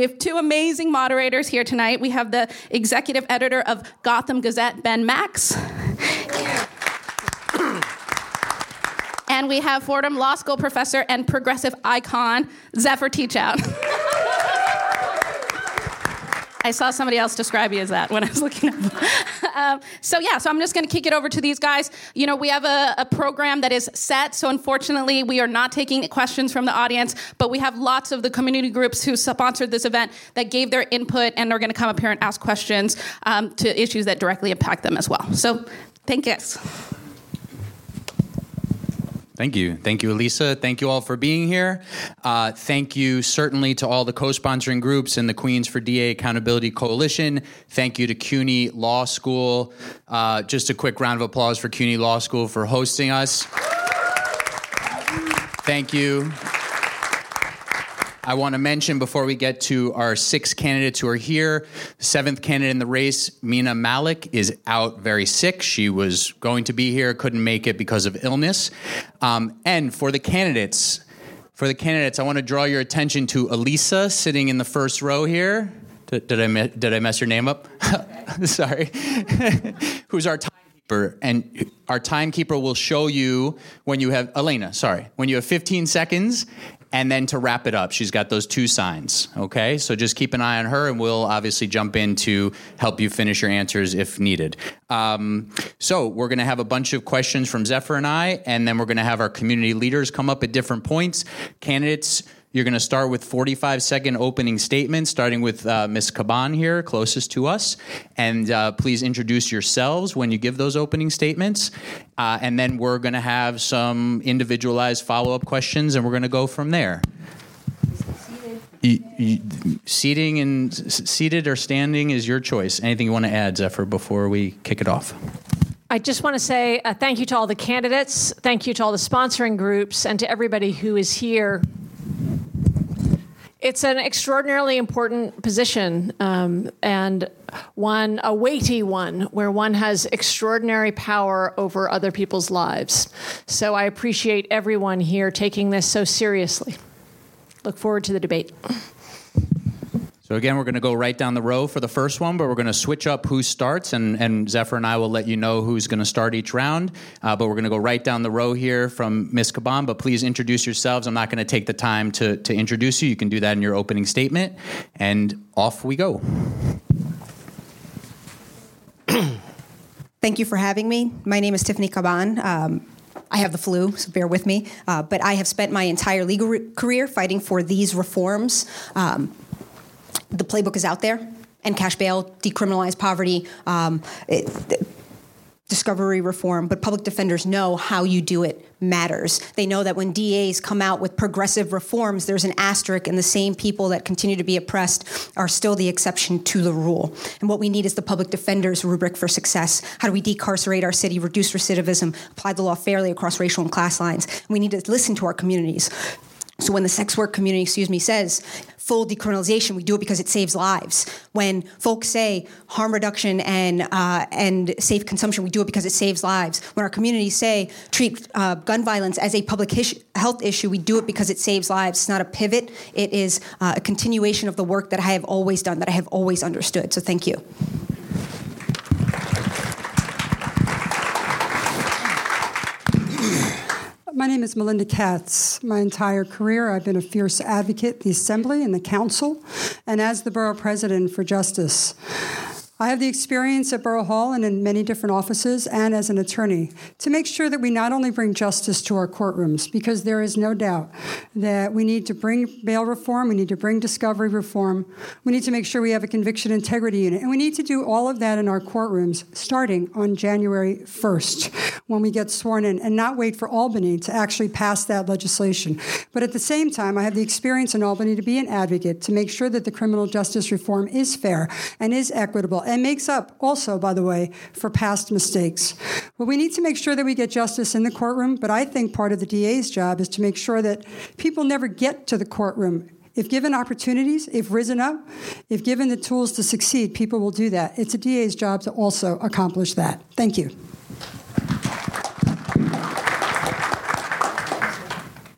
we have two amazing moderators here tonight. We have the executive editor of Gotham Gazette, Ben Max. and we have Fordham Law School professor and progressive icon, Zephyr Teachout. I saw somebody else describe you as that when I was looking up. um, so yeah, so I'm just going to kick it over to these guys. You know, we have a, a, program that is set. So unfortunately, we are not taking questions from the audience, but we have lots of the community groups who sponsored this event that gave their input and are going to come up here and ask questions um, to issues that directly impact them as well. So thank you. Thank you. Thank you, Elisa. Thank you all for being here. Uh, thank you certainly to all the co sponsoring groups and the Queens for DA Accountability Coalition. Thank you to CUNY Law School. Uh, just a quick round of applause for CUNY Law School for hosting us. Thank you. I want to mention before we get to our six candidates who are here, seventh candidate in the race, Mina Malik, is out very sick. She was going to be here, couldn't make it because of illness. Um, and for the candidates, for the candidates, I want to draw your attention to Elisa sitting in the first row here. Did, did I did I mess your name up? Sorry. Who's our timekeeper? And our timekeeper will show you when you have Elena. Sorry, when you have 15 seconds, and then to wrap it up, she's got those two signs. Okay, so just keep an eye on her, and we'll obviously jump in to help you finish your answers if needed. Um, so we're going to have a bunch of questions from Zephyr and I, and then we're going to have our community leaders come up at different points. Candidates you're going to start with 45 second opening statements, starting with uh, Ms. Caban here, closest to us. And uh, please introduce yourselves when you give those opening statements. Uh, and then we're going to have some individualized follow up questions, and we're going to go from there. Seating and seated or standing is your choice. Anything you want to add, Zephyr, before we kick it off? I just want to say uh, thank you to all the candidates, thank you to all the sponsoring groups, and to everybody who is here it's an extraordinarily important position um, and one, a weighty one, where one has extraordinary power over other people's lives. So I appreciate everyone here taking this so seriously. Look forward to the debate. So again, we're going to go right down the row for the first one, but we're going to switch up who starts, and, and Zephyr and I will let you know who's going to start each round. Uh, but we're going to go right down the row here from Ms. Caban. But please introduce yourselves. I'm not going to take the time to, to introduce you. You can do that in your opening statement, and off we go. Thank you for having me. My name is Tiffany Caban. Um, I have the flu, so bear with me. Uh, but I have spent my entire legal re- career fighting for these reforms. Um, the playbook is out there and cash bail, decriminalize poverty, um, it, discovery reform, but public defenders know how you do it matters. They know that when DAs come out with progressive reforms, there's an asterisk, and the same people that continue to be oppressed are still the exception to the rule. And what we need is the public defender's rubric for success. How do we decarcerate our city, reduce recidivism, apply the law fairly across racial and class lines? We need to listen to our communities. So when the sex work community, excuse me, says full decriminalization, we do it because it saves lives. When folks say harm reduction and uh, and safe consumption, we do it because it saves lives. When our communities say treat uh, gun violence as a public health issue, we do it because it saves lives. It's not a pivot; it is uh, a continuation of the work that I have always done, that I have always understood. So thank you. My name is Melinda Katz. My entire career, I've been a fierce advocate in the Assembly and the Council, and as the Borough President for Justice. I have the experience at Borough Hall and in many different offices and as an attorney to make sure that we not only bring justice to our courtrooms, because there is no doubt that we need to bring bail reform, we need to bring discovery reform, we need to make sure we have a conviction integrity unit, and we need to do all of that in our courtrooms starting on January 1st when we get sworn in and not wait for Albany to actually pass that legislation. But at the same time, I have the experience in Albany to be an advocate to make sure that the criminal justice reform is fair and is equitable and makes up also, by the way, for past mistakes. Well, we need to make sure that we get justice in the courtroom, but I think part of the DA's job is to make sure that people never get to the courtroom if given opportunities, if risen up, if given the tools to succeed, people will do that. It's a DA's job to also accomplish that. Thank you.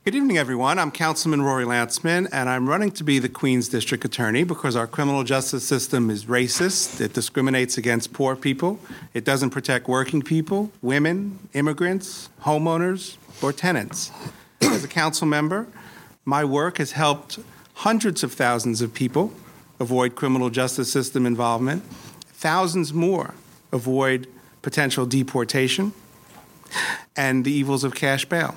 Good evening, everyone. I'm Councilman Rory Lancman, and I'm running to be the Queens District Attorney because our criminal justice system is racist. It discriminates against poor people. It doesn't protect working people, women, immigrants, homeowners, or tenants. As a council member, my work has helped hundreds of thousands of people avoid criminal justice system involvement, thousands more avoid potential deportation, and the evils of cash bail.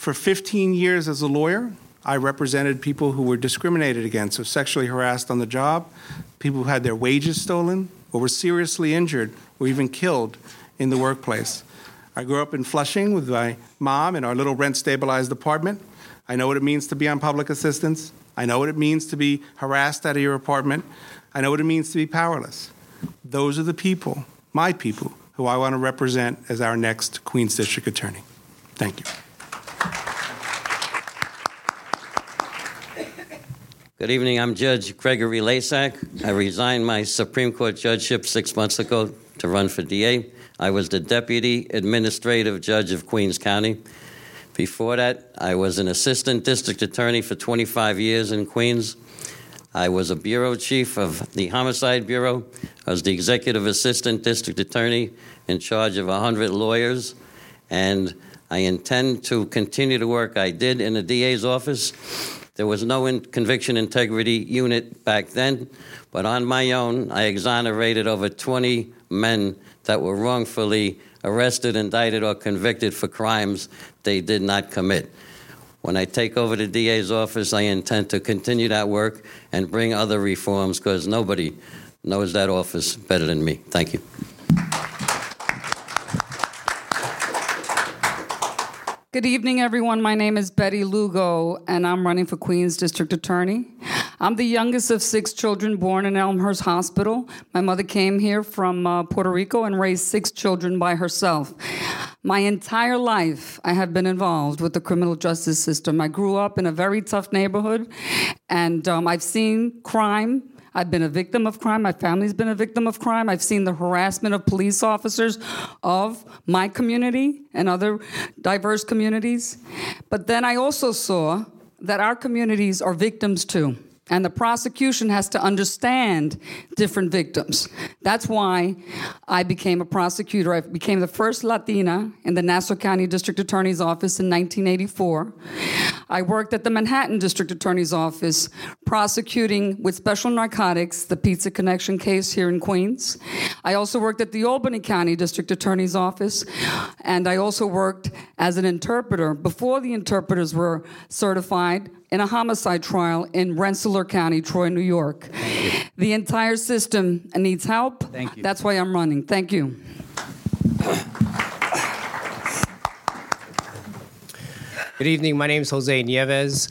For 15 years as a lawyer, I represented people who were discriminated against or sexually harassed on the job, people who had their wages stolen, or were seriously injured or even killed in the workplace. I grew up in Flushing with my mom in our little rent stabilized apartment. I know what it means to be on public assistance. I know what it means to be harassed out of your apartment. I know what it means to be powerless. Those are the people, my people, who I want to represent as our next Queens District Attorney. Thank you. Good evening. I'm Judge Gregory Lasak. I resigned my Supreme Court judgeship six months ago to run for DA. I was the Deputy Administrative Judge of Queens County. Before that, I was an Assistant District Attorney for 25 years in Queens. I was a Bureau Chief of the Homicide Bureau. I was the Executive Assistant District Attorney in charge of 100 lawyers. And I intend to continue the work I did in the DA's office there was no in conviction integrity unit back then, but on my own, I exonerated over 20 men that were wrongfully arrested, indicted, or convicted for crimes they did not commit. When I take over the DA's office, I intend to continue that work and bring other reforms because nobody knows that office better than me. Thank you. Good evening, everyone. My name is Betty Lugo, and I'm running for Queens District Attorney. I'm the youngest of six children born in Elmhurst Hospital. My mother came here from uh, Puerto Rico and raised six children by herself. My entire life, I have been involved with the criminal justice system. I grew up in a very tough neighborhood, and um, I've seen crime I've been a victim of crime. My family's been a victim of crime. I've seen the harassment of police officers of my community and other diverse communities. But then I also saw that our communities are victims too. And the prosecution has to understand different victims. That's why I became a prosecutor. I became the first Latina in the Nassau County District Attorney's Office in 1984. I worked at the Manhattan District Attorney's Office prosecuting with special narcotics the Pizza Connection case here in Queens. I also worked at the Albany County District Attorney's Office, and I also worked as an interpreter before the interpreters were certified in a homicide trial in Rensselaer County, Troy, New York. The entire system needs help. Thank you. That's why I'm running. Thank you. Good evening. My name is Jose Nieves.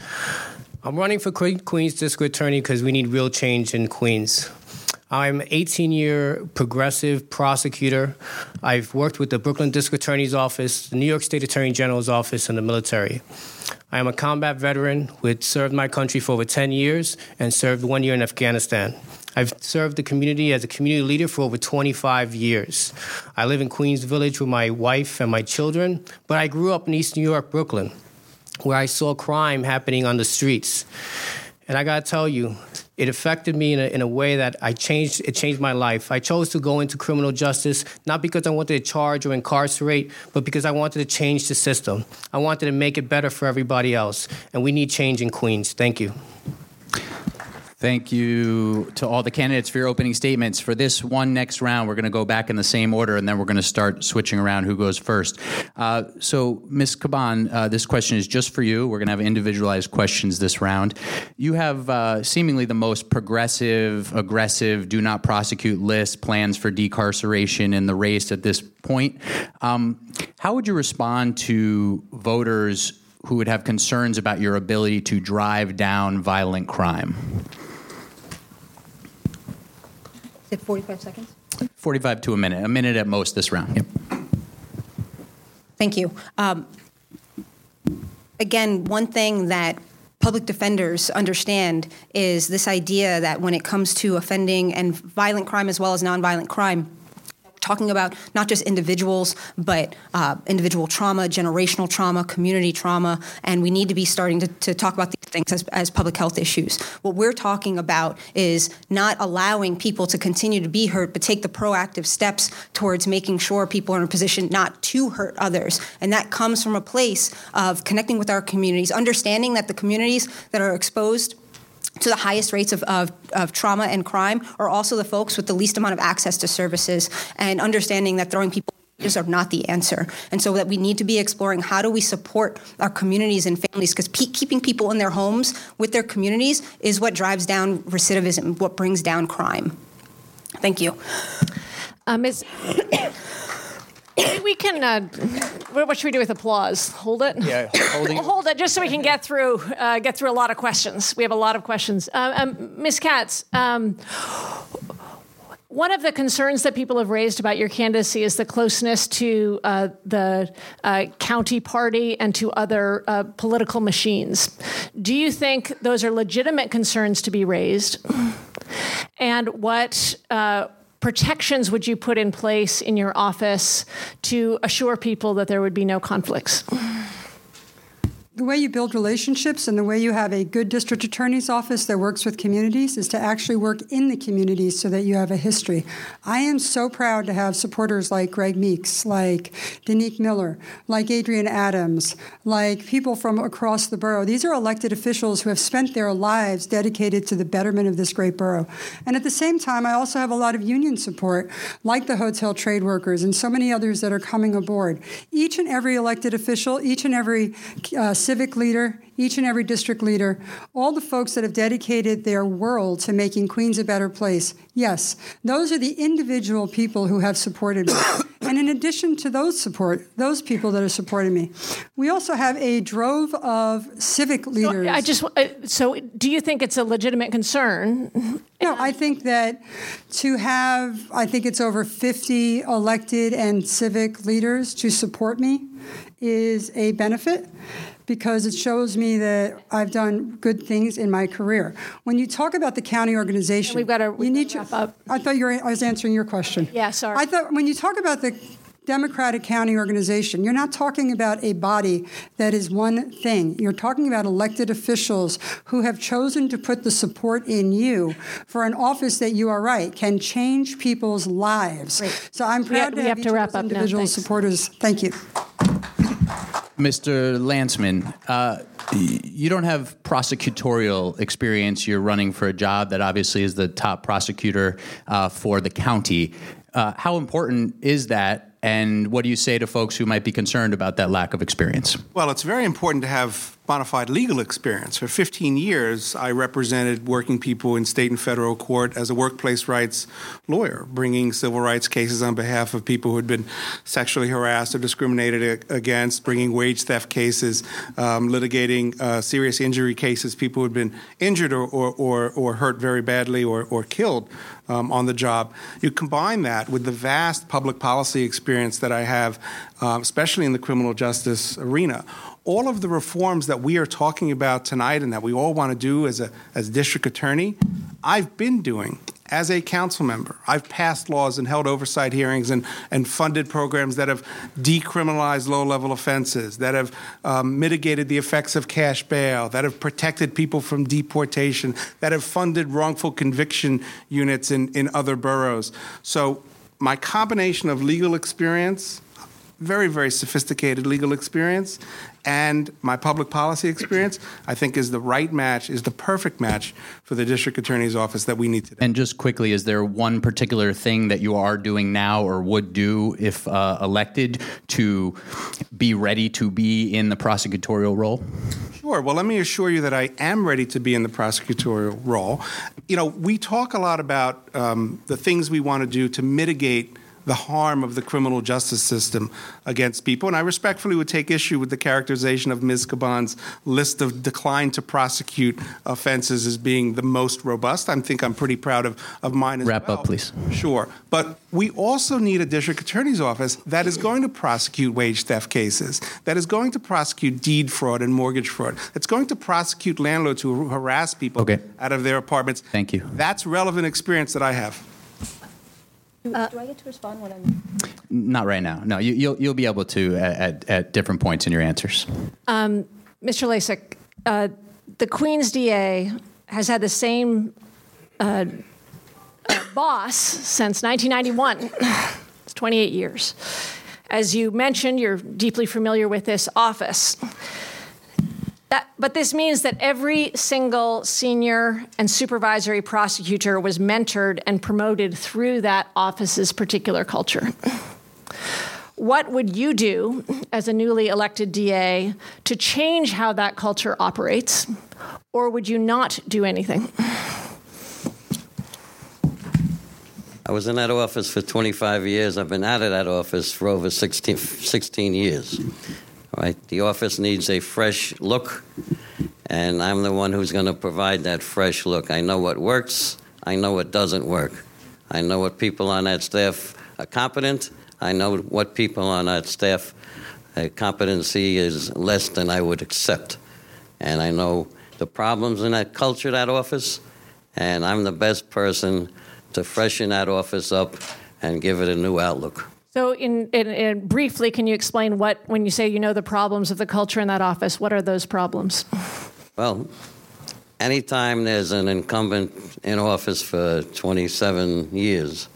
I'm running for Queens District Attorney because we need real change in Queens. I'm an 18 year progressive prosecutor. I've worked with the Brooklyn District Attorney's Office, the New York State Attorney General's Office, and the military. I am a combat veteran who served my country for over 10 years and served one year in Afghanistan. I've served the community as a community leader for over 25 years. I live in Queens Village with my wife and my children, but I grew up in East New York, Brooklyn, where I saw crime happening on the streets. And I gotta tell you, it affected me in a, in a way that I changed. It changed my life. I chose to go into criminal justice not because I wanted to charge or incarcerate, but because I wanted to change the system. I wanted to make it better for everybody else. And we need change in Queens. Thank you. Thank you to all the candidates for your opening statements. For this one next round, we're going to go back in the same order, and then we're going to start switching around who goes first. Uh, so, Ms. Caban, uh, this question is just for you. We're going to have individualized questions this round. You have uh, seemingly the most progressive, aggressive, do not prosecute list, plans for decarceration in the race at this point. Um, how would you respond to voters who would have concerns about your ability to drive down violent crime? Is it 45 seconds? 45 to a minute, a minute at most this round. Yep. Thank you. Um, again, one thing that public defenders understand is this idea that when it comes to offending and violent crime as well as nonviolent crime, talking about not just individuals, but uh, individual trauma, generational trauma, community trauma, and we need to be starting to, to talk about these things as, as, public health issues. What we're talking about is not allowing people to continue to be hurt, but take the proactive steps towards making sure people are in a position not to hurt others. And that comes from a place of connecting with our communities, understanding that the communities that are exposed to the highest rates of, of, of, trauma and crime are also the folks with the least amount of access to services and understanding that throwing people are not the answer. And so that we need to be exploring how do we support our communities and families because pe- keeping people in their homes with their communities is what drives down recidivism what brings down crime. Thank you. Um, we can. Uh, what should we do with applause? Hold it. Yeah, holding. Hold it, just so we can get through uh, get through a lot of questions. We have a lot of questions. Miss um, Ms. Katz. Um, one of the concerns that people have raised about your candidacy is the closeness to uh, the uh, county party and to other uh, political machines. Do you think those are legitimate concerns to be raised? And what uh, protections would you put in place in your office to assure people that there would be no conflicts? The way you build relationships and the way you have a good district attorney's office that works with communities is to actually work in the communities so that you have a history. I am so proud to have supporters like Greg Meeks, like Daneek Miller, like Adrienne Adams, like people from across the borough. These are elected officials who have spent their lives dedicated to the betterment of this great borough. And at the same time, I also have a lot of union support, like the hotel trade workers and so many others that are coming aboard. Each and every elected official, each and every uh, civic leader, each and every district leader, all the folks that have dedicated their world to making Queens a better place. Yes, those are the individual people who have supported me. and in addition to those support, those people that are supporting me, we also have a drove of civic leaders. So I just uh, so do you think it's a legitimate concern? No, I think that to have I think it's over 50 elected and civic leaders to support me is a benefit because it shows me that I've done good things in my career. When you talk about the county organization, we've got to we need to wrap up. I thought you were, I was answering your question. Yeah, sorry. I thought when you talk about the Democratic county organization. You're not talking about a body that is one thing. You're talking about elected officials who have chosen to put the support in you for an office that you are right can change people's lives. Great. So I'm proud we to have, have, to wrap up individual now. supporters. Thank you. Mr. Lancman, uh, you don't have prosecutorial experience. You're running for a job that obviously is the top prosecutor uh, for the county. Uh, how important is that? And what do you say to folks who might be concerned about that lack of experience? Well, it's very important to have fide legal experience. For 15 years, I represented working people in state and federal court as a workplace rights lawyer, bringing civil rights cases on behalf of people who had been sexually harassed or discriminated against, bringing wage theft cases, um, litigating uh, serious injury cases, people who had been injured or, or, or, or hurt very badly or, or killed um, on the job. You combine that with the vast public policy experience that I have, um, especially in the criminal justice arena all of the reforms that we are talking about tonight and that we all want to do as a as district attorney, I've been doing as a council member. I've passed laws and held oversight hearings and, and funded programs that have decriminalized low level offenses, that have um, mitigated the effects of cash bail, that have protected people from deportation, that have funded wrongful conviction units in, in other boroughs. So, my combination of legal experience, very, very sophisticated legal experience, and my public policy experience, I think is the right match, is the perfect match for the district attorney's office that we need today. And just quickly, is there one particular thing that you are doing now or would do if uh, elected to be ready to be in the prosecutorial role? Sure. Well, let me assure you that I am ready to be in the prosecutorial role. You know, we talk a lot about um, the things we want to do to mitigate the harm of the criminal justice system against people. And I respectfully would take issue with the characterization of Ms. Caban's list of decline to prosecute offenses as being the most robust. I think I'm pretty proud of, of mine as Wrap well. up, please. Sure. But we also need a district attorney's office that is going to prosecute wage theft cases, that is going to prosecute deed fraud and mortgage fraud, that's going to prosecute landlords who harass people Okay. out of their apartments. Thank you. That's relevant experience that I have. Do I get to respond when I'm? Not right now. No, you, you'll you'll be able to at, at, at different points in your answers. Mr. Lasak, uh, the Queen's DA has had the same uh, uh, boss since 1991. it's 28 years. As you mentioned, you're deeply familiar with this office. That, but this means that every single senior and supervisory prosecutor was mentored and promoted through that office's particular culture. What would you do as a newly elected DA to change how that culture operates? Or would you not do anything? I was in that office for 25 years. I've been out of that office for over 16, 16 years. Right, the office needs a fresh look, and I'm the one who's going to provide that fresh look. I know what works, I know what doesn't work. I know what people on that staff are competent, I know what people on that staff uh, competency is less than I would accept. And I know the problems in that culture, that office, and I'm the best person to freshen that office up and give it a new outlook. So, in, in, in briefly, can you explain what, when you say you know the problems of the culture in that office, what are those problems? Well, anytime there's an incumbent in office for 27 years,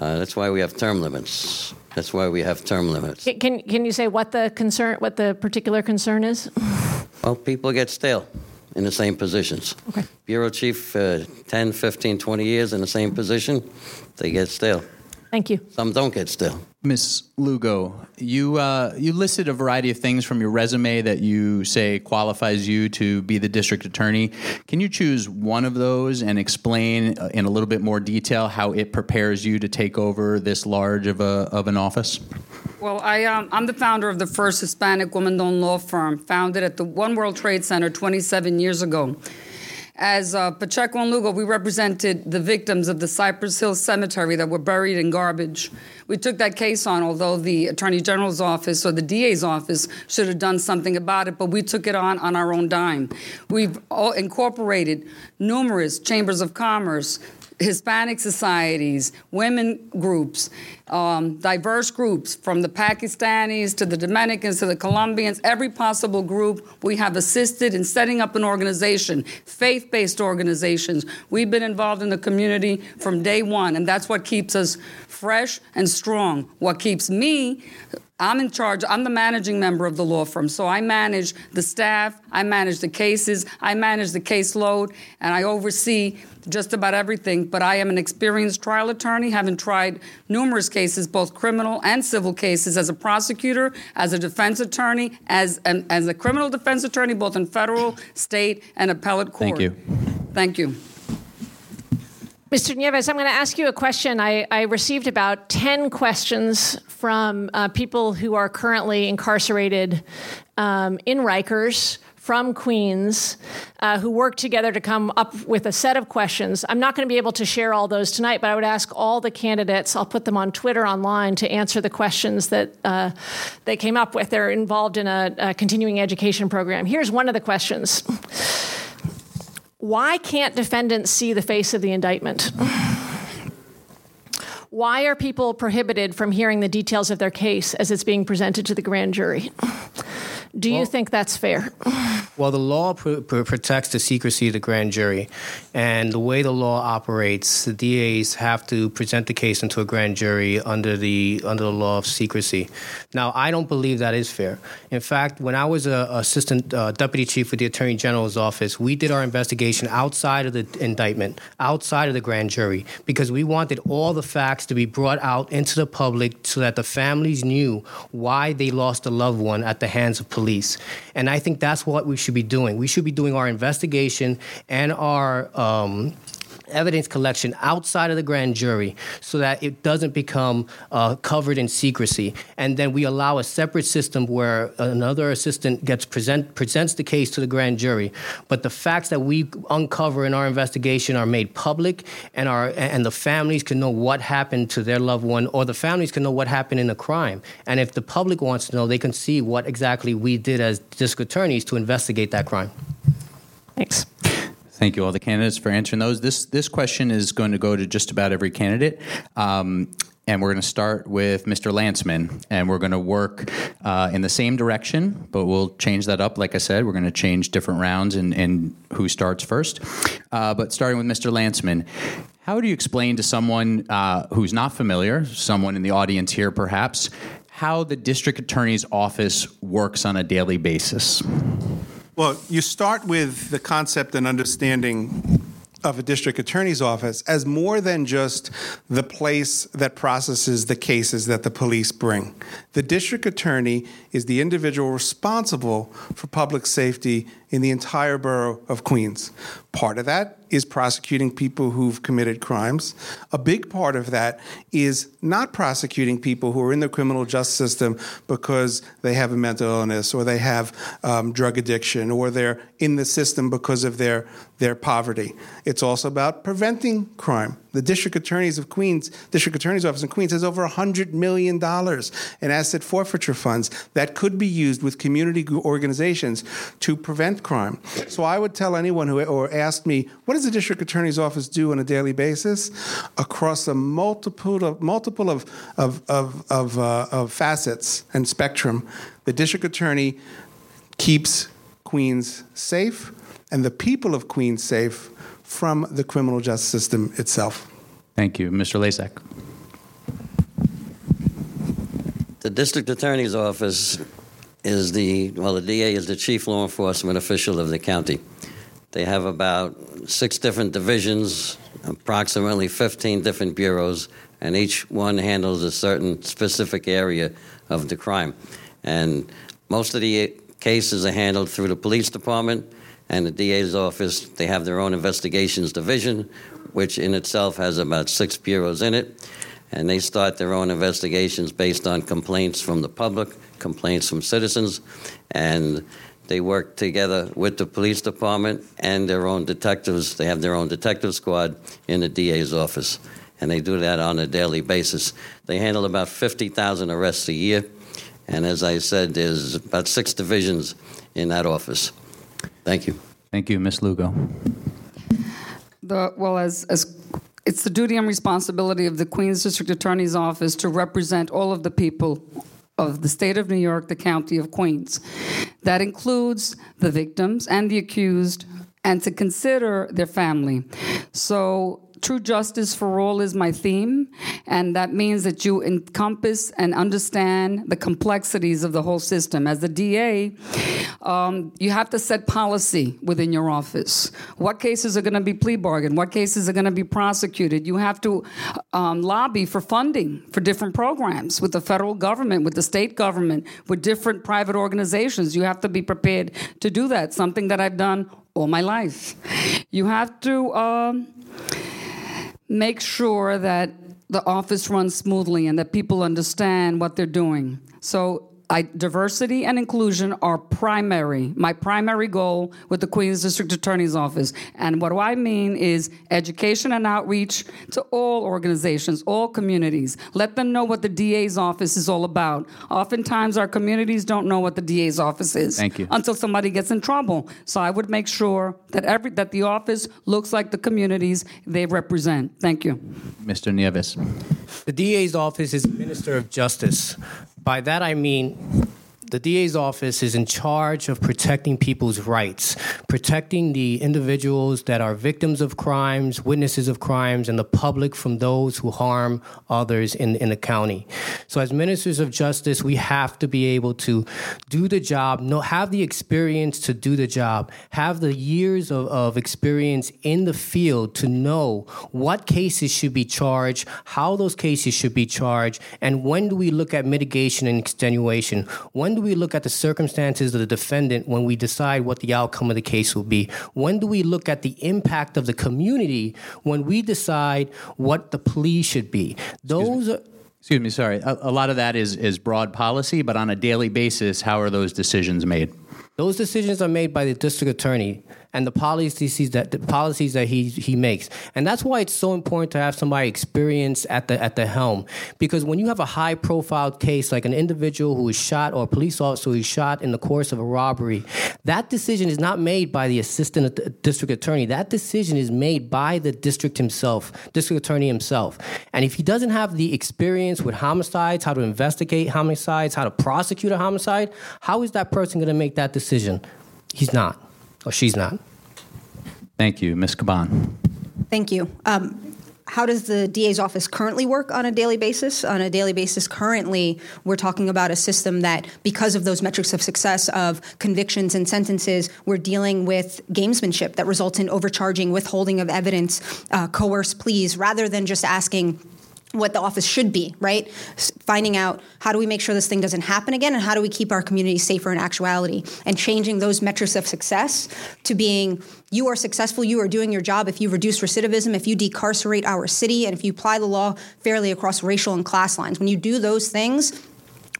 uh, that's why we have term limits. That's why we have term limits. Can, can, can you say what the concern, what the particular concern is? Well, people get stale in the same positions. Okay. Bureau chief, uh, 10, 15, 20 years in the same position, they get stale. Thank you. Some don't get still. Miss Lugo, you uh, you listed a variety of things from your resume that you say qualifies you to be the district attorney. Can you choose one of those and explain uh, in a little bit more detail how it prepares you to take over this large of a of an office? Well, I, um, I'm the founder of the first Hispanic woman-owned law firm, founded at the One World Trade Center 27 years ago. As uh, Pacheco and Lugo, we represented the victims of the Cypress Hill Cemetery that were buried in garbage. We took that case on, although the Attorney General's office or the DA's office should have done something about it, but we took it on on our own dime. We've incorporated numerous chambers of commerce, Hispanic societies, women groups, um, diverse groups, from the Pakistanis to the Dominicans to the Colombians, every possible group we have assisted in setting up an organization, faith based organizations. We've been involved in the community from day one, and that's what keeps us fresh and strong. What keeps me I'm in charge. I'm the managing member of the law firm. So I manage the staff, I manage the cases, I manage the caseload, and I oversee just about everything. But I am an experienced trial attorney, having tried numerous cases, both criminal and civil cases, as a prosecutor, as a defense attorney, as, an, as a criminal defense attorney, both in federal, state, and appellate court. Thank you. Thank you. Mr. Nieves, I'm going to ask you a question. I, I received about 10 questions from uh, people who are currently incarcerated um, in Rikers from Queens uh, who worked together to come up with a set of questions. I'm not going to be able to share all those tonight, but I would ask all the candidates, I'll put them on Twitter online to answer the questions that uh, they came up with. They're involved in a, a continuing education program. Here's one of the questions why can't defendants see the face of the indictment? Why are people prohibited from hearing the details of their case as it's being presented to the grand jury? Do you think that's fair? Well, the law pr- pr- protects the secrecy of the grand jury, and the way the law operates, the DAs have to present the case into a grand jury under the under the law of secrecy. Now, I don't believe that is fair. In fact, when I was a assistant uh, deputy chief with the attorney general's office, we did our investigation outside of the indictment, outside of the grand jury, because we wanted all the facts to be brought out into the public so that the families knew why they lost a loved one at the hands of police. And I think that's what we should be doing. We should be doing our investigation and our um, evidence collection outside of the grand jury so that it doesn't become uh, covered in secrecy. And then we allow a separate system where another assistant gets present presents the case to the grand jury. But the facts that we uncover in our investigation are made public, and our and the families can know what happened to their loved one, or the families can know what happened in the crime. And if the public wants to know, they can see what exactly we did as district attorneys to investigate that crime. Thanks. Thank you, all the candidates, for answering those. This this question is going to go to just about every candidate. Um, and we're going to start with Mr. Lancman, and we're going to work uh, in the same direction, but we'll change that up. Like I said, we're going to change different rounds and, and who starts first. Uh, but starting with Mr. Lancman, how do you explain to someone uh, who's not familiar, someone in the audience here perhaps, how the district attorney's office works on a daily basis? Well, you start with the concept and understanding of a district attorney's office as more than just the place that processes the cases that the police bring. The district attorney is the individual responsible for public safety in the entire borough of Queens. Part of that is prosecuting people who've committed crimes. A big part of that is not prosecuting people who are in the criminal justice system because they have a mental illness or they have um, drug addiction or they're in the system because of their, their poverty. It's also about preventing crime. The district attorneys of Queens, district attorney's office in Queens has over $100 million in asset forfeiture funds that could be used with community organizations to prevent crime. So I would tell anyone who or asked me, what does the district attorney's office do on a daily basis? Across a multiple of, multiple of, of, of, of, uh, of facets and spectrum, the district attorney keeps Queens safe and the people of Queens safe from the criminal justice system itself. Thank you. Mr. Lasak. The district attorney's office is the, well, the DA is the chief law enforcement official of the county. They have about six different divisions, approximately 15 different bureaus, and each one handles a certain specific area of the crime. And most of the cases are handled through the police department and the DA's office. They have their own investigations division, which in itself has about six bureaus in it. And they start their own investigations based on complaints from the public, complaints from citizens, and they work together with the police department and their own detectives. They have their own detective squad in the DA's office, and they do that on a daily basis. They handle about 50,000 arrests a year, and as I said, there's about six divisions in that office. Thank you. Thank you, Ms. Lugo. The, well, as, as it's the duty and responsibility of the Queens District Attorney's Office to represent all of the people of the state of New York, the county of Queens. That includes the victims and the accused, and to consider their family. So True justice for all is my theme, and that means that you encompass and understand the complexities of the whole system. As the DA, um, you have to set policy within your office. What cases are going to be plea bargained? What cases are going to be prosecuted? You have to um, lobby for funding for different programs with the federal government, with the state government, with different private organizations. You have to be prepared to do that, something that I've done all my life. You have to. Um, make sure that the office runs smoothly and that people understand what they're doing. So I, diversity and inclusion are primary, my primary goal with the Queens District Attorney's Office. And what do I mean is education and outreach to all organizations, all communities. Let them know what the DA's office is all about. Oftentimes, our communities don't know what the DA's office is. Thank you. Until somebody gets in trouble. So I would make sure that every that the office looks like the communities they represent. Thank you. Mr. Nieves. The DA's office is Minister of Justice. By that I mean the DA's office is in charge of protecting people's rights, protecting the individuals that are victims of crimes, witnesses of crimes, and the public from those who harm others in, in the county. So, as ministers of justice, we have to be able to do the job, know, have the experience to do the job, have the years of, of experience in the field to know what cases should be charged, how those cases should be charged, and when do we look at mitigation and extenuation? When do we look at the circumstances of the defendant when we decide what the outcome of the case will be? When do we look at the impact of the community when we decide what the plea should be? Those are. Excuse me, sorry. A, a lot of that is, is broad policy, but on a daily basis, how are those decisions made? Those decisions are made by the district attorney and the policies that the policies that he he makes. And that's why it's so important to have somebody experienced at the at the helm. Because when you have a high profile case like an individual who is shot or a police officer who is shot in the course of a robbery, that decision is not made by the assistant district attorney. That decision is made by the district himself, district attorney himself. And if he doesn't have the experience with homicides, how to investigate homicides, how to prosecute a homicide, how is that person going to make that decision? He's not, or she's not. Thank you, Ms. Caban. Thank you. Um, how does the DA's office currently work on a daily basis? On a daily basis, currently, we're talking about a system that, because of those metrics of success of convictions and sentences, we're dealing with gamesmanship that results in overcharging, withholding of evidence, uh, coerced pleas, rather than just asking what the office should be, right? Finding out how do we make sure this thing doesn't happen again and how do we keep our community safer in actuality and changing those metrics of success to being you are successful, you are doing your job if you reduce recidivism, if you decarcerate our city, and if you apply the law fairly across racial and class lines. When you do those things,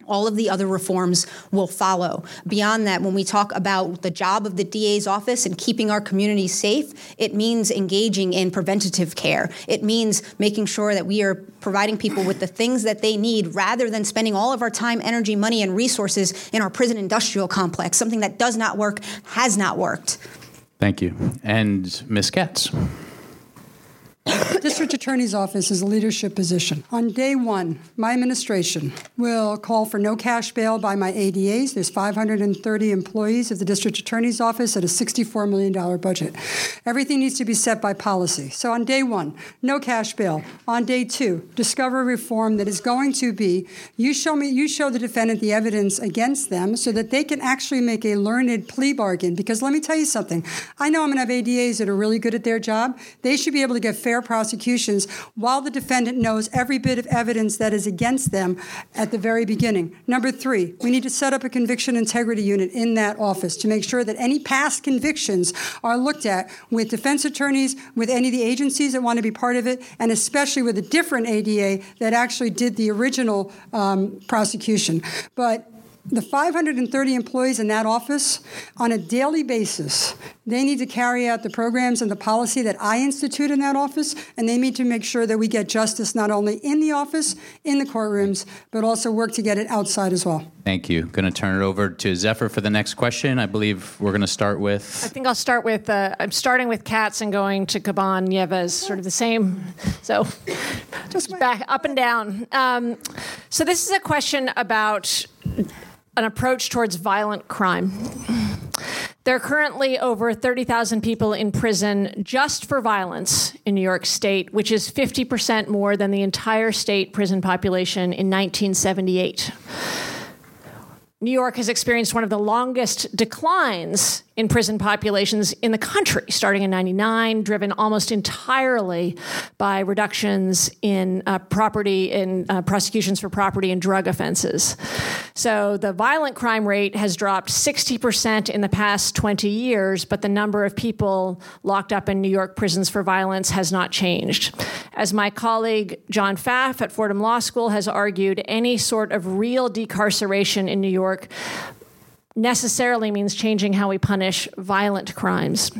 all of the other reforms will follow. Beyond that, when we talk about the job of the DA's office and keeping our community safe, it means engaging in preventative care. It means making sure that we are providing people with the things that they need rather than spending all of our time, energy, money, and resources in our prison industrial complex, something that does not work, has not worked. Thank you. And Ms. Katz. District Attorney's Office is a leadership position. On day one, my administration will call for no cash bail by my ADAs. There's 530 employees of the District Attorney's Office at a $64 million budget. Everything needs to be set by policy. So on day one, no cash bail. On day two, discover reform that is going to be you show me you show the defendant the evidence against them so that they can actually make a learned plea bargain. Because let me tell you something. I know I'm gonna have ADAs that are really good at their job. They should be able to get fair prosecutions while the defendant knows every bit of evidence that is against them at the very beginning. Number three, we need to set up a conviction integrity unit in that office to make sure that any past convictions are looked at with defense attorneys, with any of the agencies that want to be part of it, and especially with a different ADA that actually did the original um, prosecution. But the 530 employees in that office on a daily basis they need to carry out the programs and the policy that i institute in that office and they need to make sure that we get justice not only in the office in the courtrooms but also work to get it outside as well. Thank you. Going to turn it over to zephyr for the next question. I believe we're going to start with i think i'll start with uh, i'm starting with Katz and going to caban Nieves sort of the same. So just back up and down. Um, so this is a question about an approach towards violent crime. There are currently over 30,000 people in prison just for violence in New York State, which is 50% more than the entire state prison population in 1978. New York has experienced one of the longest declines in prison populations in the country, starting in 99, driven almost entirely by reductions in uh, property in uh, prosecutions for property and drug offenses. So the violent crime rate has dropped 60% in the past 20 years, but the number of people locked up in New York prisons for violence has not changed. As my colleague John Pfaff at Fordham Law School has argued, any sort of real decarceration in New York necessarily means changing how we punish violent crimes.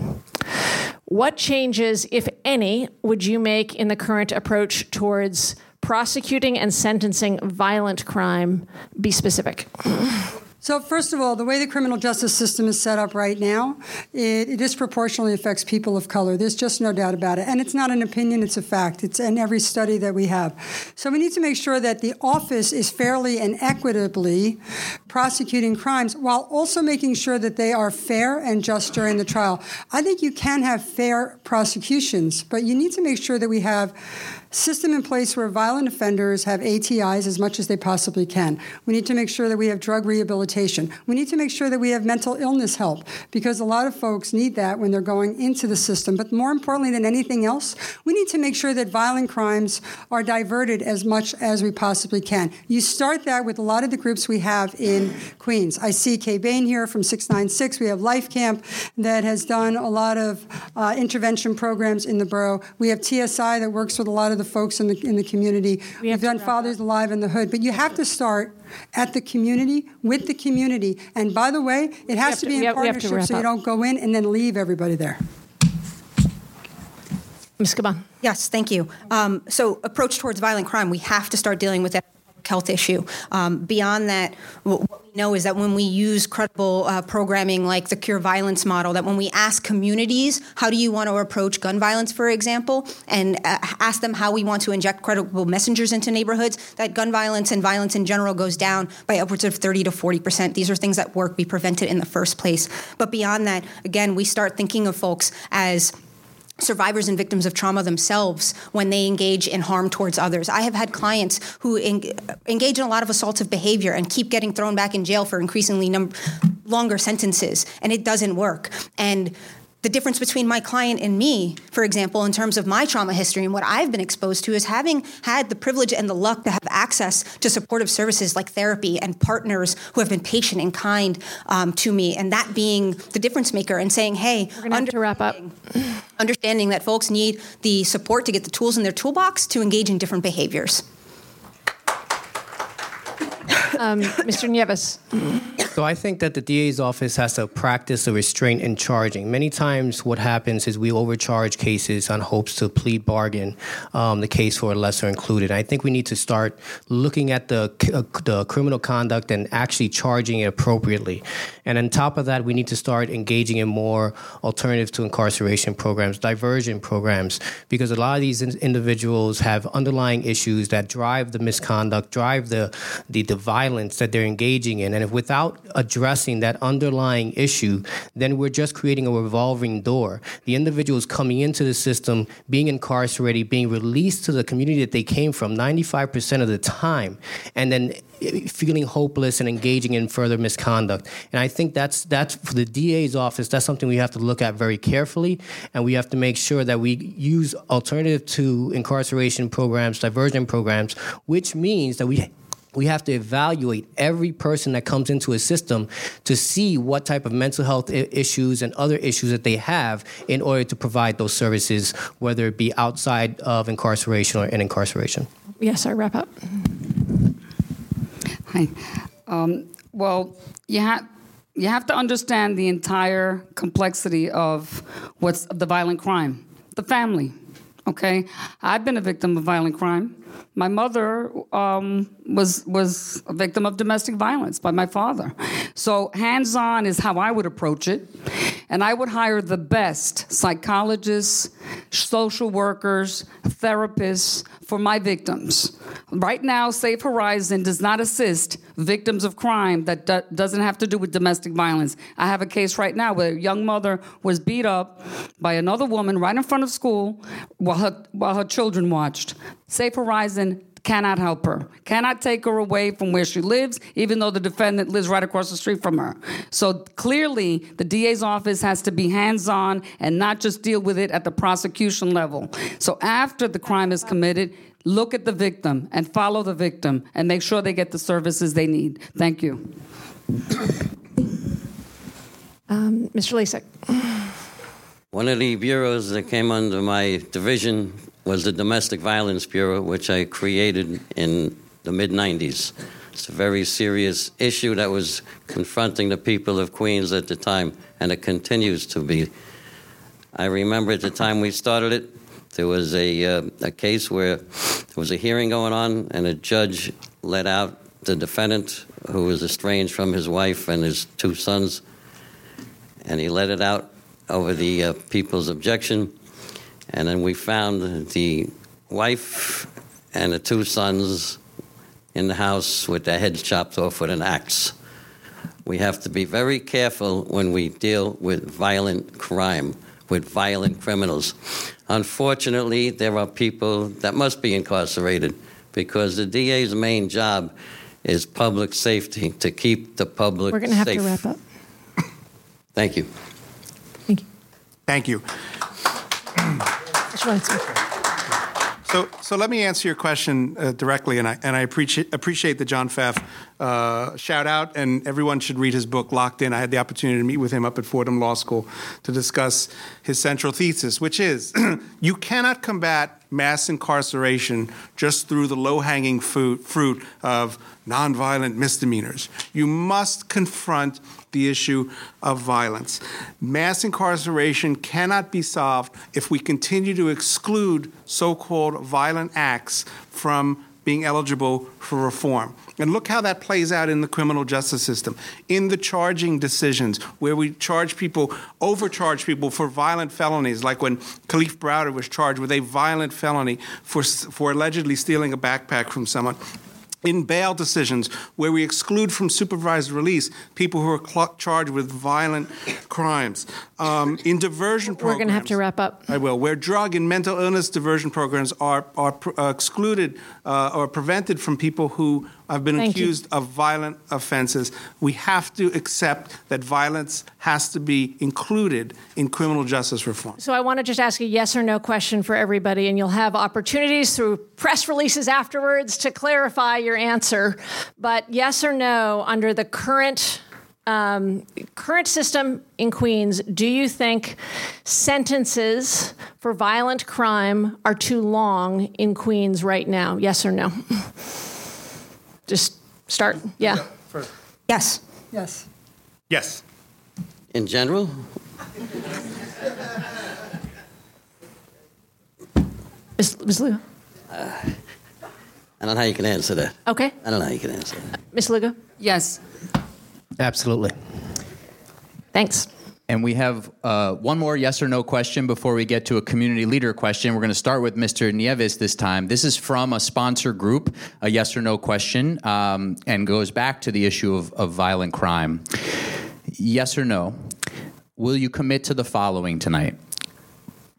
What changes, if any, would you make in the current approach towards prosecuting and sentencing violent crime? Be specific. So, first of all, the way the criminal justice system is set up right now, it, it, disproportionately affects people of color. There's just no doubt about it. And it's not an opinion, it's a fact. It's in every study that we have. So, we need to make sure that the office is fairly and equitably prosecuting crimes while also making sure that they are fair and just during the trial. I think you can have fair prosecutions, but you need to make sure that we have system in place where violent offenders have ATIs as much as they possibly can. We need to make sure that we have drug rehabilitation. We need to make sure that we have mental illness help because a lot of folks need that when they're going into the system. But more importantly than anything else, we need to make sure that violent crimes are diverted as much as we possibly can. You start that with a lot of the groups we have in Queens. I see Kay Bain here from 696. We have Life Camp that has done a lot of uh, intervention programs in the borough. We have TSI that works with a lot of the the folks in the in the community. We have We've done Fathers Alive in the Hood, but you have to start at the community, with the community. And by the way, it has to, to- be in have- we have to partnership so you don't go in and then leave everybody there. Ms. Caban. Yes, thank you. Um, so, approach towards violent crime, we have to start dealing with that public health issue. Um, beyond that, what we know is that when we use credible uh, programming like the Cure Violence model, that when we ask communities, how do you want to approach gun violence, for example, and uh, ask them how we want to inject credible messengers into neighborhoods, that gun violence and violence in general goes down by upwards of 30 to 40 percent. These are things that work. We prevent it in the first place. But beyond that, again, we start thinking of folks as survivors and victims of trauma themselves when they engage in harm towards others. I have had clients who en- engage in a lot of assaultive behavior and keep getting thrown back in jail for increasingly num- longer sentences, and it doesn't work. And the difference between my client and me, for example, in terms of my trauma history and what I've been exposed to, is having had the privilege and the luck to have access to supportive services like therapy and partners who have been patient and kind um, to me, and that being the difference maker and saying, hey, We're going to to wrap up. understanding that folks need the support to get the tools in their toolbox to engage in different behaviors. Um, Mr. Nieves. So I think that the DA's office has to practice a restraint in charging. Many times, what happens is we overcharge cases on hopes to plead bargain um, the case for a lesser included. I think we need to start looking at the uh, the criminal conduct and actually charging it appropriately. And on top of that, we need to start engaging in more alternative to incarceration programs, diversion programs, because a lot of these in- individuals have underlying issues that drive the misconduct, drive the, the violence that they're engaging in. And if without addressing that underlying issue, then we're just creating a revolving door. The individuals coming into the system, being incarcerated, being released to the community that they came from 95% of the time, and then eh, feeling hopeless and engaging in further misconduct. And I think that's that's for the DA's office. That's something we have to look at very carefully, and we have to make sure that we use alternative to incarceration programs, diversion programs, which means that we we have to evaluate every person that comes into a system to see what type of mental health I- issues and other issues that they have in order to provide those services, whether it be outside of incarceration or in incarceration. Yes, I wrap up. Hi. Um, well, you have you have to understand the entire complexity of what's the violent crime, the family. Okay, I've been a victim of violent crime. My mother um, was was a victim of domestic violence by my father. So hands on is how I would approach it, and I would hire the best psychologists, social workers, therapists for my victims. Right now, Safe Horizon does not assist victims of crime that do- doesn't have to do with domestic violence. I have a case right now where a young mother was beat up by another woman right in front of school while her, while her children watched. Safe Horizon cannot help her, cannot take her away from where she lives, even though the defendant lives right across the street from her. So clearly, the DA's office has to be hands on and not just deal with it at the prosecution level. So after the crime is committed, look at the victim and follow the victim and make sure they get the services they need. Thank you. Um, Mr. Lasak. One of the bureaus that came under my division was the Domestic Violence Bureau, which I created in the mid 90s. It's a very serious issue that was confronting the people of Queens at the time, and it continues to be. I remember at the time we started it, there was a, uh, a case where there was a hearing going on, and a judge let out the defendant, who was estranged from his wife and his two sons, and he let it out over the uh, people's objection. And then we found the wife and the two sons in the house with their heads chopped off with an axe. We have to be very careful when we deal with violent crime, with violent criminals. Unfortunately, there are people that must be incarcerated because the DA's main job is public safety, to keep the public We're going to have safe. to wrap up. Thank you. Thank you. Thank you. So, so let me answer your question uh, directly, and I and I appreciate appreciate the John Pfaff uh, shout out, and everyone should read his book, Locked In. I had the opportunity to meet with him up at Fordham Law School to discuss his central thesis, which is you cannot combat mass incarceration just through the low hanging fruit of nonviolent misdemeanors. You must confront the issue of violence. Mass incarceration cannot be solved if we continue to exclude so called violent acts from being eligible for reform. And look how that plays out in the criminal justice system. In the charging decisions, where we charge people, overcharge people for violent felonies, like when Kalief Browder was charged with a violent felony for, for allegedly stealing a backpack from someone in bail decisions where we exclude from supervised release people who are charged with violent crimes. Um, in diversion programs. We're going to have to wrap up. I will. Where drug and mental illness diversion programs are, are uh, excluded uh, or prevented from people who have been Thank accused you. of violent offenses. We have to accept that violence has to be included in criminal justice reform. So I want to just ask a yes or no question for everybody, and you'll have opportunities through press releases afterwards to clarify your answer. But yes or no, under the current um, current system in Queens, do you think sentences for violent crime are too long in Queens right now? Yes or no? Just start. Yeah. Yes. Yes. Yes. In general? Ms. Ms. Lugo? Uh, I don't know how you can answer that. Okay. I don't know how you can answer that. Ms. Lugo? Yes. Absolutely. Thanks. And we have uh, one more yes or no question before we get to a community leader question. We're going to start with Mr. Nieves this time. This is from a sponsor group, a yes or no question, um, and goes back to the issue of, of violent crime. Yes or no? Will you commit to the following tonight?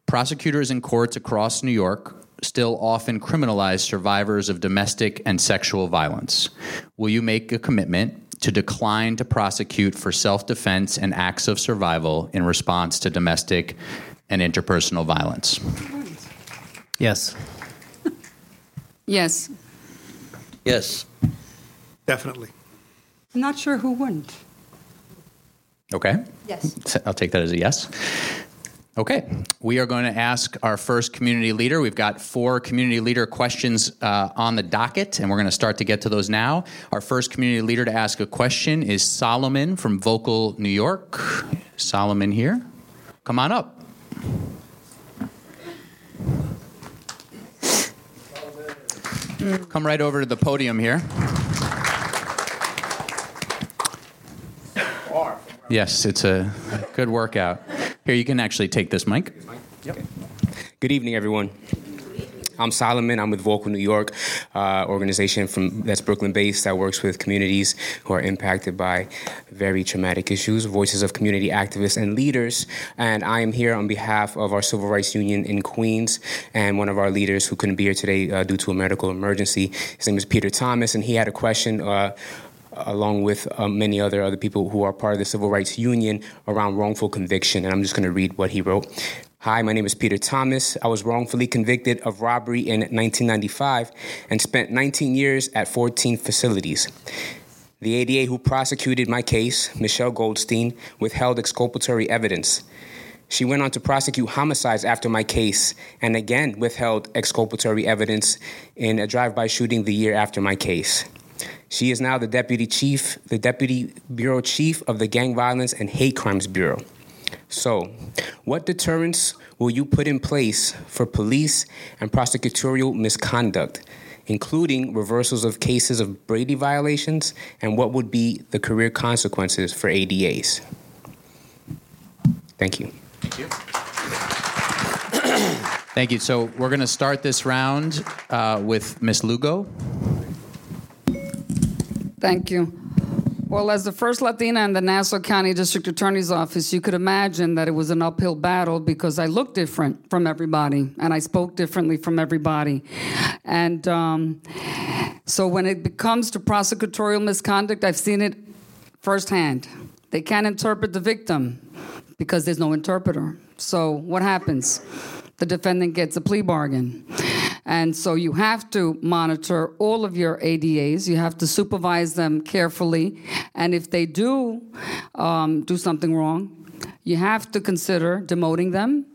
Prosecutors in courts across New York still often criminalize survivors of domestic and sexual violence. Will you make a commitment to decline to prosecute for self defense and acts of survival in response to domestic and interpersonal violence? Yes. Yes. Yes. Definitely. I'm not sure who wouldn't. Okay. Yes. I'll take that as a yes. Okay, we are going to ask our first community leader. We've got four community leader questions uh, on the docket, and we're going to start to get to those now. Our first community leader to ask a question is Solomon from Vocal, New York. Solomon here. Come on up. Come right over to the podium here. Yes, it's a good workout. Here, you can actually take this mic. Good evening, everyone. I'm Solomon. I'm with Vocal New York, uh, organization from that's Brooklyn-based that works with communities who are impacted by very traumatic issues, voices of community activists and leaders. And I am here on behalf of our Civil Rights Union in Queens and one of our leaders who couldn't be here today uh, due to a medical emergency. His name is Peter Thomas, and he had a question. Uh, along with um, many other other people who are part of the Civil Rights Union around wrongful conviction. And I'm just going to read what he wrote. Hi, my name is Peter Thomas. I was wrongfully convicted of robbery in 1995 and spent 19 years at 14 facilities. The ADA who prosecuted my case, Michelle Goldstein, withheld exculpatory evidence. She went on to prosecute homicides after my case and again withheld exculpatory evidence in a drive by shooting the year after my case. She is now the deputy chief, the deputy bureau chief of the Gang Violence and Hate Crimes Bureau. So, what deterrents will you put in place for police and prosecutorial misconduct, including reversals of cases of Brady violations, and what would be the career consequences for ADAs? Thank you. Thank you. Thank you. So we're going to start this round uh, with Ms. Lugo. Thank you. Well, as the first Latina in the Nassau County District Attorney's Office, you could imagine that it was an uphill battle because I looked different from everybody and I spoke differently from everybody. And um, so when it comes to prosecutorial misconduct, I've seen it firsthand. They can't interpret the victim because there's no interpreter. So what happens? The defendant gets a plea bargain. And so you have to monitor all of your ADAs. You have to supervise them carefully. And if they do um, do something wrong, you have to consider demoting them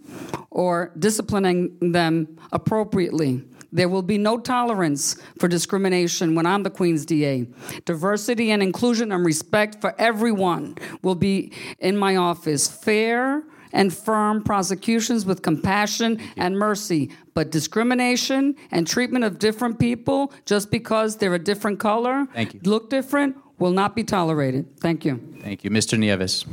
or disciplining them appropriately. There will be no tolerance for discrimination when I'm the Queen's DA. Diversity and inclusion and respect for everyone will be in my office. Fair and firm prosecutions with compassion and mercy. But discrimination and treatment of different people just because they're a different color, look different, will not be tolerated. Thank you. Thank you. Mr. Nieves.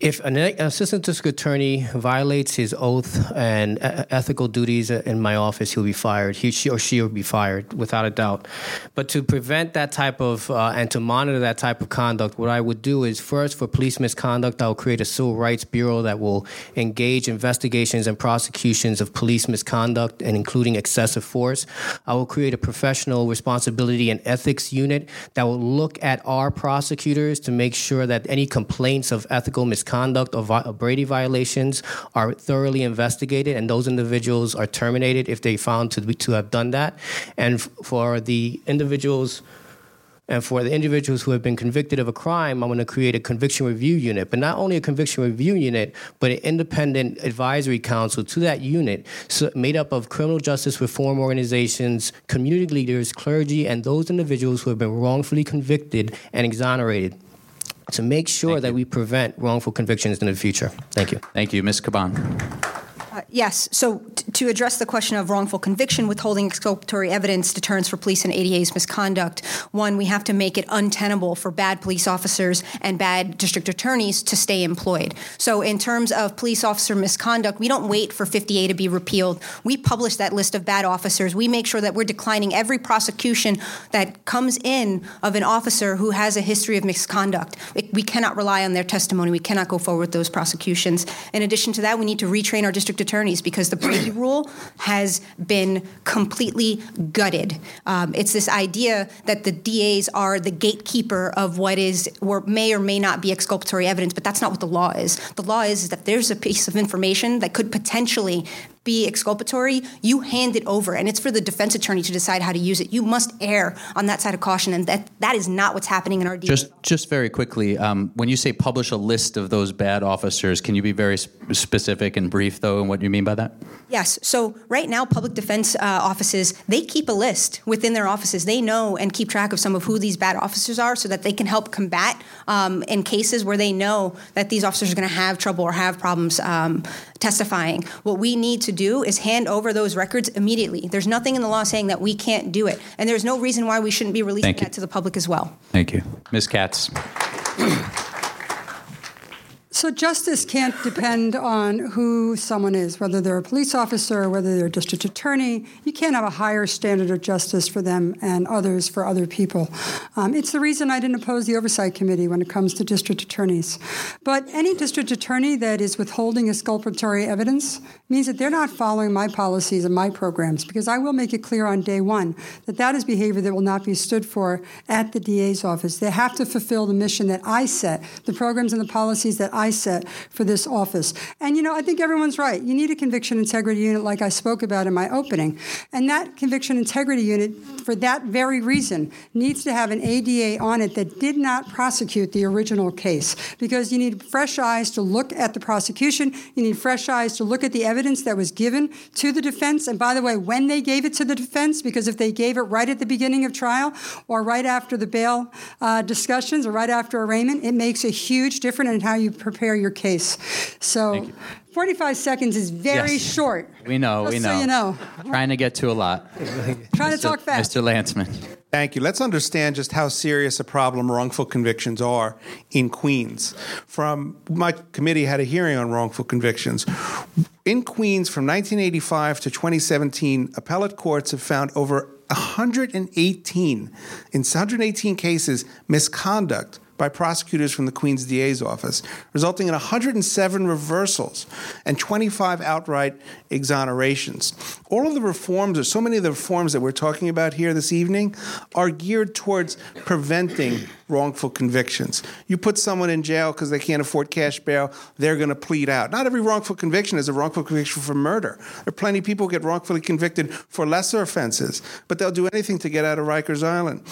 If an assistant district attorney violates his oath and uh, ethical duties in my office, he'll be fired. He, she, or she will be fired, without a doubt. But to prevent that type of uh, and to monitor that type of conduct, what I would do is first, for police misconduct, I'll create a civil rights bureau that will engage investigations and prosecutions of police misconduct and including excessive force. I will create a professional responsibility and ethics unit that will look at our prosecutors to make sure that any complaints of ethical misconduct misconduct or, vi- or Brady violations are thoroughly investigated, and those individuals are terminated if they found to be, to have done that. And f- for the individuals. And for the individuals who have been convicted of a crime, I'm going to create a conviction review unit, but not only a conviction review unit, but an independent advisory council to that unit, so made up of criminal justice reform organizations, community leaders, clergy, and those individuals who have been wrongfully convicted and exonerated to make sure that we prevent wrongful convictions in the future. Thank you. Thank you. Ms. Caban. Uh, yes. So, t- to address the question of wrongful conviction, withholding exculpatory evidence, deterrence for police and ADA's misconduct, one, we have to make it untenable for bad police officers and bad district attorneys to stay employed. So, in terms of police officer misconduct, we don't wait for 50A to be repealed. We publish that list of bad officers. We make sure that we're declining every prosecution that comes in of an officer who has a history of misconduct. It, we cannot rely on their testimony. We cannot go forward with those prosecutions. In addition to that, we need to retrain our district attorneys because the Brady rule has been completely gutted. Um, it's this idea that the DAs are the gatekeeper of what is or may or may not be exculpatory evidence, but that's not what the law is. The law is, is that there's a piece of information that could potentially be exculpatory, you hand it over, and it's for the defense attorney to decide how to use it. You must err on that side of caution, and that that is not what's happening in our. Just, just very quickly, um, when you say publish a list of those bad officers, can you be very sp- specific and brief, though, in what you mean by that? Yes. So right now, public defense uh, offices they keep a list within their offices. They know and keep track of some of who these bad officers are, so that they can help combat um, in cases where they know that these officers are going to have trouble or have problems um, testifying. What we need to do is hand over those records immediately. There's nothing in the law saying that we can't do it, and there's no reason why we shouldn't be releasing Thank you. that to the public as well. Thank you. Ms. Katz. So justice can't depend on who someone is, whether they're a police officer whether they're a district attorney. You can't have a higher standard of justice for them and others for other people. Um, it's the reason I didn't oppose the oversight committee when it comes to district attorneys. But any district attorney that is withholding exculpatory evidence means that they're not following my policies and my programs because I will make it clear on day one that that is behavior that will not be stood for at the DA's office. They have to fulfill the mission that I set, the programs and the policies that I set for this office. And you know, I think everyone's right. You need a conviction integrity unit like I spoke about in my opening. And that conviction integrity unit, for that very reason, needs to have an ADA on it that did not prosecute the original case because you need fresh eyes to look at the prosecution, you need fresh eyes to look at the evidence that was given to the defense. And by the way, when they gave it to the defense, because if they gave it right at the beginning of trial or right after the bail uh, discussions or right after arraignment, it makes a huge difference in how you prepare your case. So 45 seconds is very Yes. short. We know, Just we so know. you know. Trying to get to a lot. Trying to Mr. talk fast. Mr. Lancman. Thank you. Let's understand just how serious a problem wrongful convictions are in Queens. From my committee had a hearing on wrongful convictions. In Queens from 1985 to 2017, appellate courts have found over 118 in 118 cases misconduct by prosecutors from the Queen's DA's office, resulting in 107 reversals and 25 outright exonerations. All of the reforms, or so many of the reforms that we're talking about here this evening, are geared towards preventing wrongful convictions. You put someone in jail because they can't afford cash bail, they're going to plead out. Not every wrongful conviction is a wrongful conviction for murder. There are plenty of people who get wrongfully convicted for lesser offenses, but they'll do anything to get out of Rikers Island.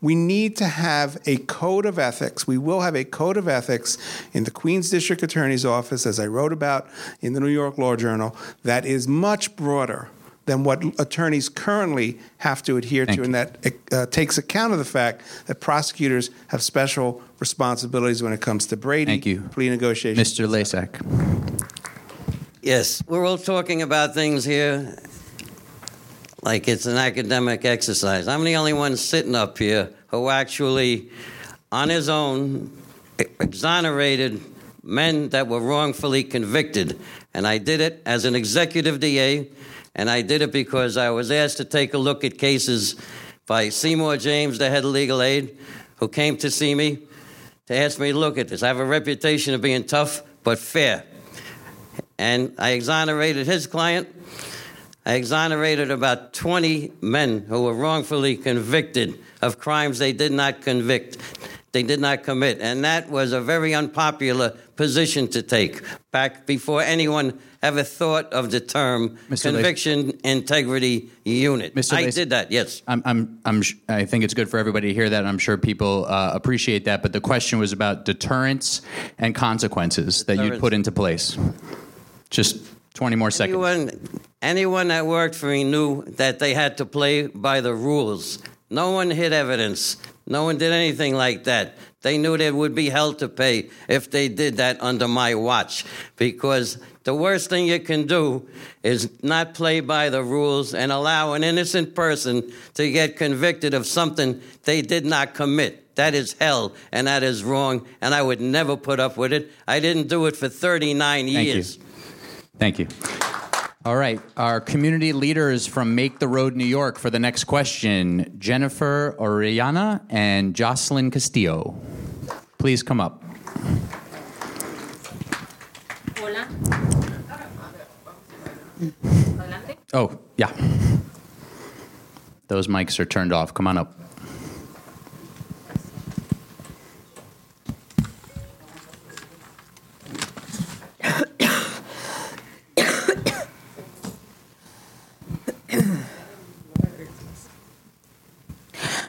We need to have a code of ethics. We will have a code of ethics in the Queens District Attorney's Office, as I wrote about in the New York Law Journal, that is much broader than what attorneys currently have to adhere Thank to, you. and that uh, takes account of the fact that prosecutors have special responsibilities when it comes to Brady Thank you. plea negotiations. Mr. Lasak. Yes, we're all talking about things here like it's an academic exercise. I'm the only one sitting up here who actually, on his own, exonerated men that were wrongfully convicted. And I did it as an executive DA, and I did it because I was asked to take a look at cases by Seymour James, the head of legal aid, who came to see me to ask me to look at this. I have a reputation of being tough but fair. And I exonerated his client. I exonerated about 20 men who were wrongfully convicted of crimes they did not convict, they did not commit. And that was a very unpopular position to take back before anyone ever thought of the term Mr. Lace- conviction integrity unit. Mr. I Lace- did that, yes. I'm, I'm, I'm, sh- I think it's good for everybody to hear that. I'm sure people uh, appreciate that. But the question was about deterrence and consequences that you'd put into place. Just 20 more seconds. Anyone, anyone that worked for me knew that they had to play by the rules. No one hid evidence. No one did anything like that. They knew there would be hell to pay if they did that under my watch. Because the worst thing you can do is not play by the rules and allow an innocent person to get convicted of something they did not commit. That is hell, and that is wrong, and I would never put up with it. I didn't do it for 39 Thank you. years. Thank you. All right, our community leaders from Make the Road New York for the next question Jennifer Orellana and Jocelyn Castillo. Please come up. Hola. Oh, yeah. Those mics are turned off. Come on up.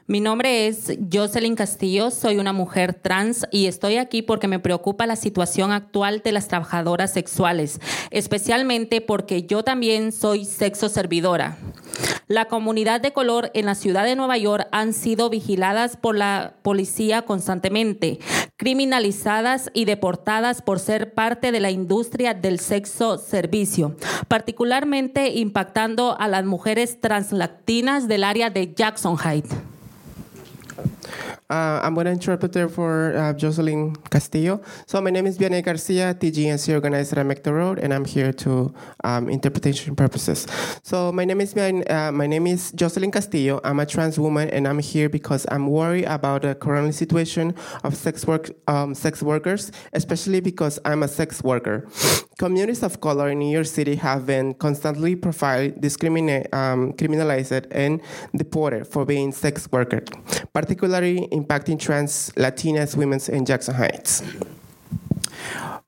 Mi nombre es Jocelyn Castillo, soy una mujer trans y estoy aquí porque me preocupa la situación actual de las trabajadoras sexuales, especialmente porque yo también soy sexo servidora. La comunidad de color en la ciudad de Nueva York han sido vigiladas por la policía constantemente, criminalizadas y deportadas por ser parte de la industria del sexo servicio, particularmente impactando a las mujeres translatinas del área de Jackson Heights. Okay. Uh, I'm going to for uh, Jocelyn Castillo. So my name is Vianney Garcia, TGNC organizer at the Road, and I'm here to um, interpretation purposes. So my name is uh, my name is Jocelyn Castillo. I'm a trans woman, and I'm here because I'm worried about the current situation of sex work um, sex workers, especially because I'm a sex worker. Communities of color in New York City have been constantly profiled, discriminated, um, criminalized, and deported for being sex workers, particularly impacting trans Latinas women in Jackson Heights.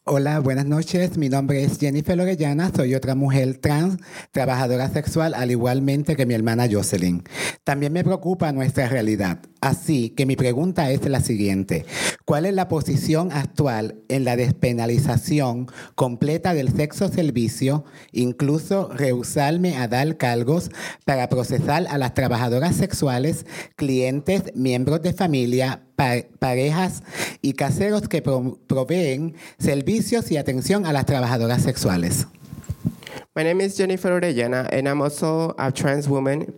Hola, buenas noches. Mi nombre es Jennifer Orellana. Soy otra mujer trans, trabajadora sexual, al igualmente que mi hermana Jocelyn. También me preocupa nuestra realidad. Así que mi pregunta es la siguiente. ¿Cuál es la posición actual en la despenalización completa del sexo servicio, incluso rehusarme a dar cargos para procesar a las trabajadoras sexuales, clientes, miembros de familia, parejas y caseros que pro- proveen servicios y atención a las trabajadoras sexuales? My name is Jennifer Orellana, and I'm also a trans woman.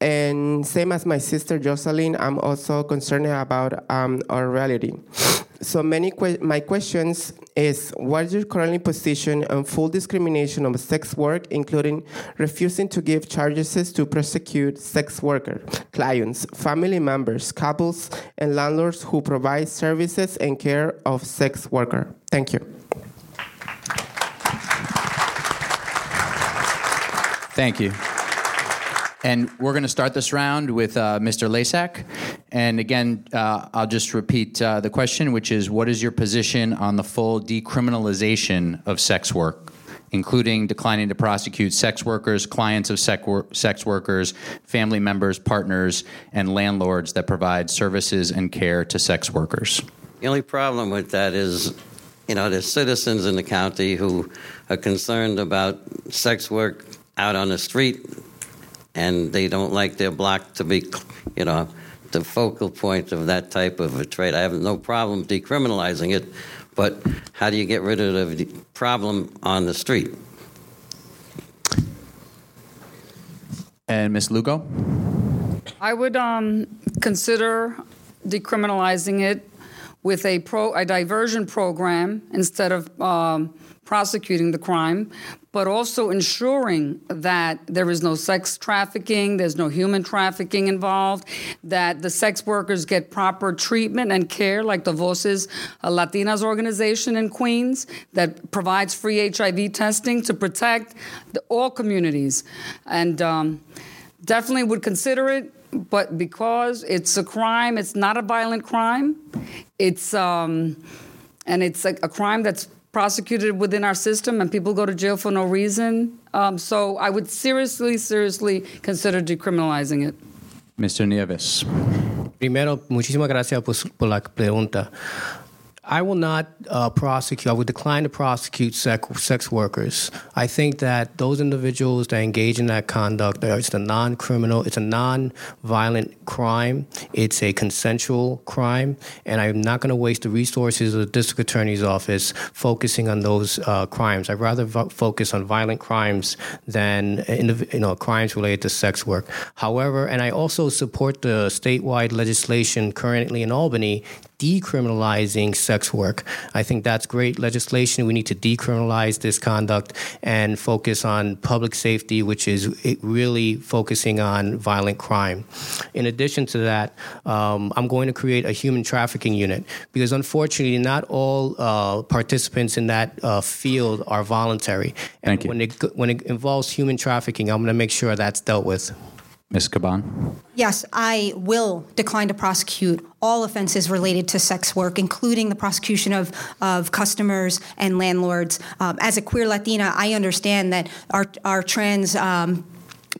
And same as my sister Jocelyn, I'm also concerned about um, our reality. So many que- my questions is what is your current position on full discrimination of sex work, including refusing to give charges to prosecute sex worker clients, family members, couples, and landlords who provide services and care of sex worker. Thank you. Thank you. And we're going to start this round with uh, Mr. Lasak. And again, uh, I'll just repeat uh, the question, which is what is your position on the full decriminalization of sex work, including declining to prosecute sex workers, clients of sex, wor- sex workers, family members, partners, and landlords that provide services and care to sex workers? The only problem with that is, you know, there's citizens in the county who are concerned about sex work out on the street, and they don't like their block to be, you know, the focal point of that type of a trade. I have no problem decriminalizing it, but how do you get rid of the problem on the street? And Ms. Lugo? I would um, consider decriminalizing it with a pro a diversion program instead of um, prosecuting the crime, but also ensuring that there is no sex trafficking, there's no human trafficking involved, that the sex workers get proper treatment and care, like the Voces Latinas organization in Queens that provides free HIV testing to protect the, all communities, and um, definitely would consider it but because it's a crime, it's not a violent crime. It's um, and it's a, a crime that's prosecuted within our system, and people go to jail for no reason. Um, so I would seriously, seriously consider decriminalizing it. Mr. Nieves. Primero, muchísimas gracias por, por la pregunta. I will not uh, prosecute, I would decline to prosecute sex, sex workers. I think that those individuals that engage in that conduct, it's a non criminal, it's a non violent crime, it's a consensual crime, and I'm not going to waste the resources of the district attorney's office focusing on those uh, crimes. I'd rather vo- focus on violent crimes than you know, crimes related to sex work. However, and I also support the statewide legislation currently in Albany decriminalizing sex work. I think that's great legislation. We need to decriminalize this conduct and focus on public safety, which is really focusing on violent crime. In addition to that, um, I'm going to create a human trafficking unit because unfortunately, not all uh, participants in that uh, field are voluntary. And Thank you. When it, when it involves human trafficking, I'm going to make sure that's dealt with. Ms. Caban? Yes, I will decline to prosecute all offenses related to sex work, including the prosecution of, of customers and landlords. Um, as a queer Latina, I understand that our, our trans um,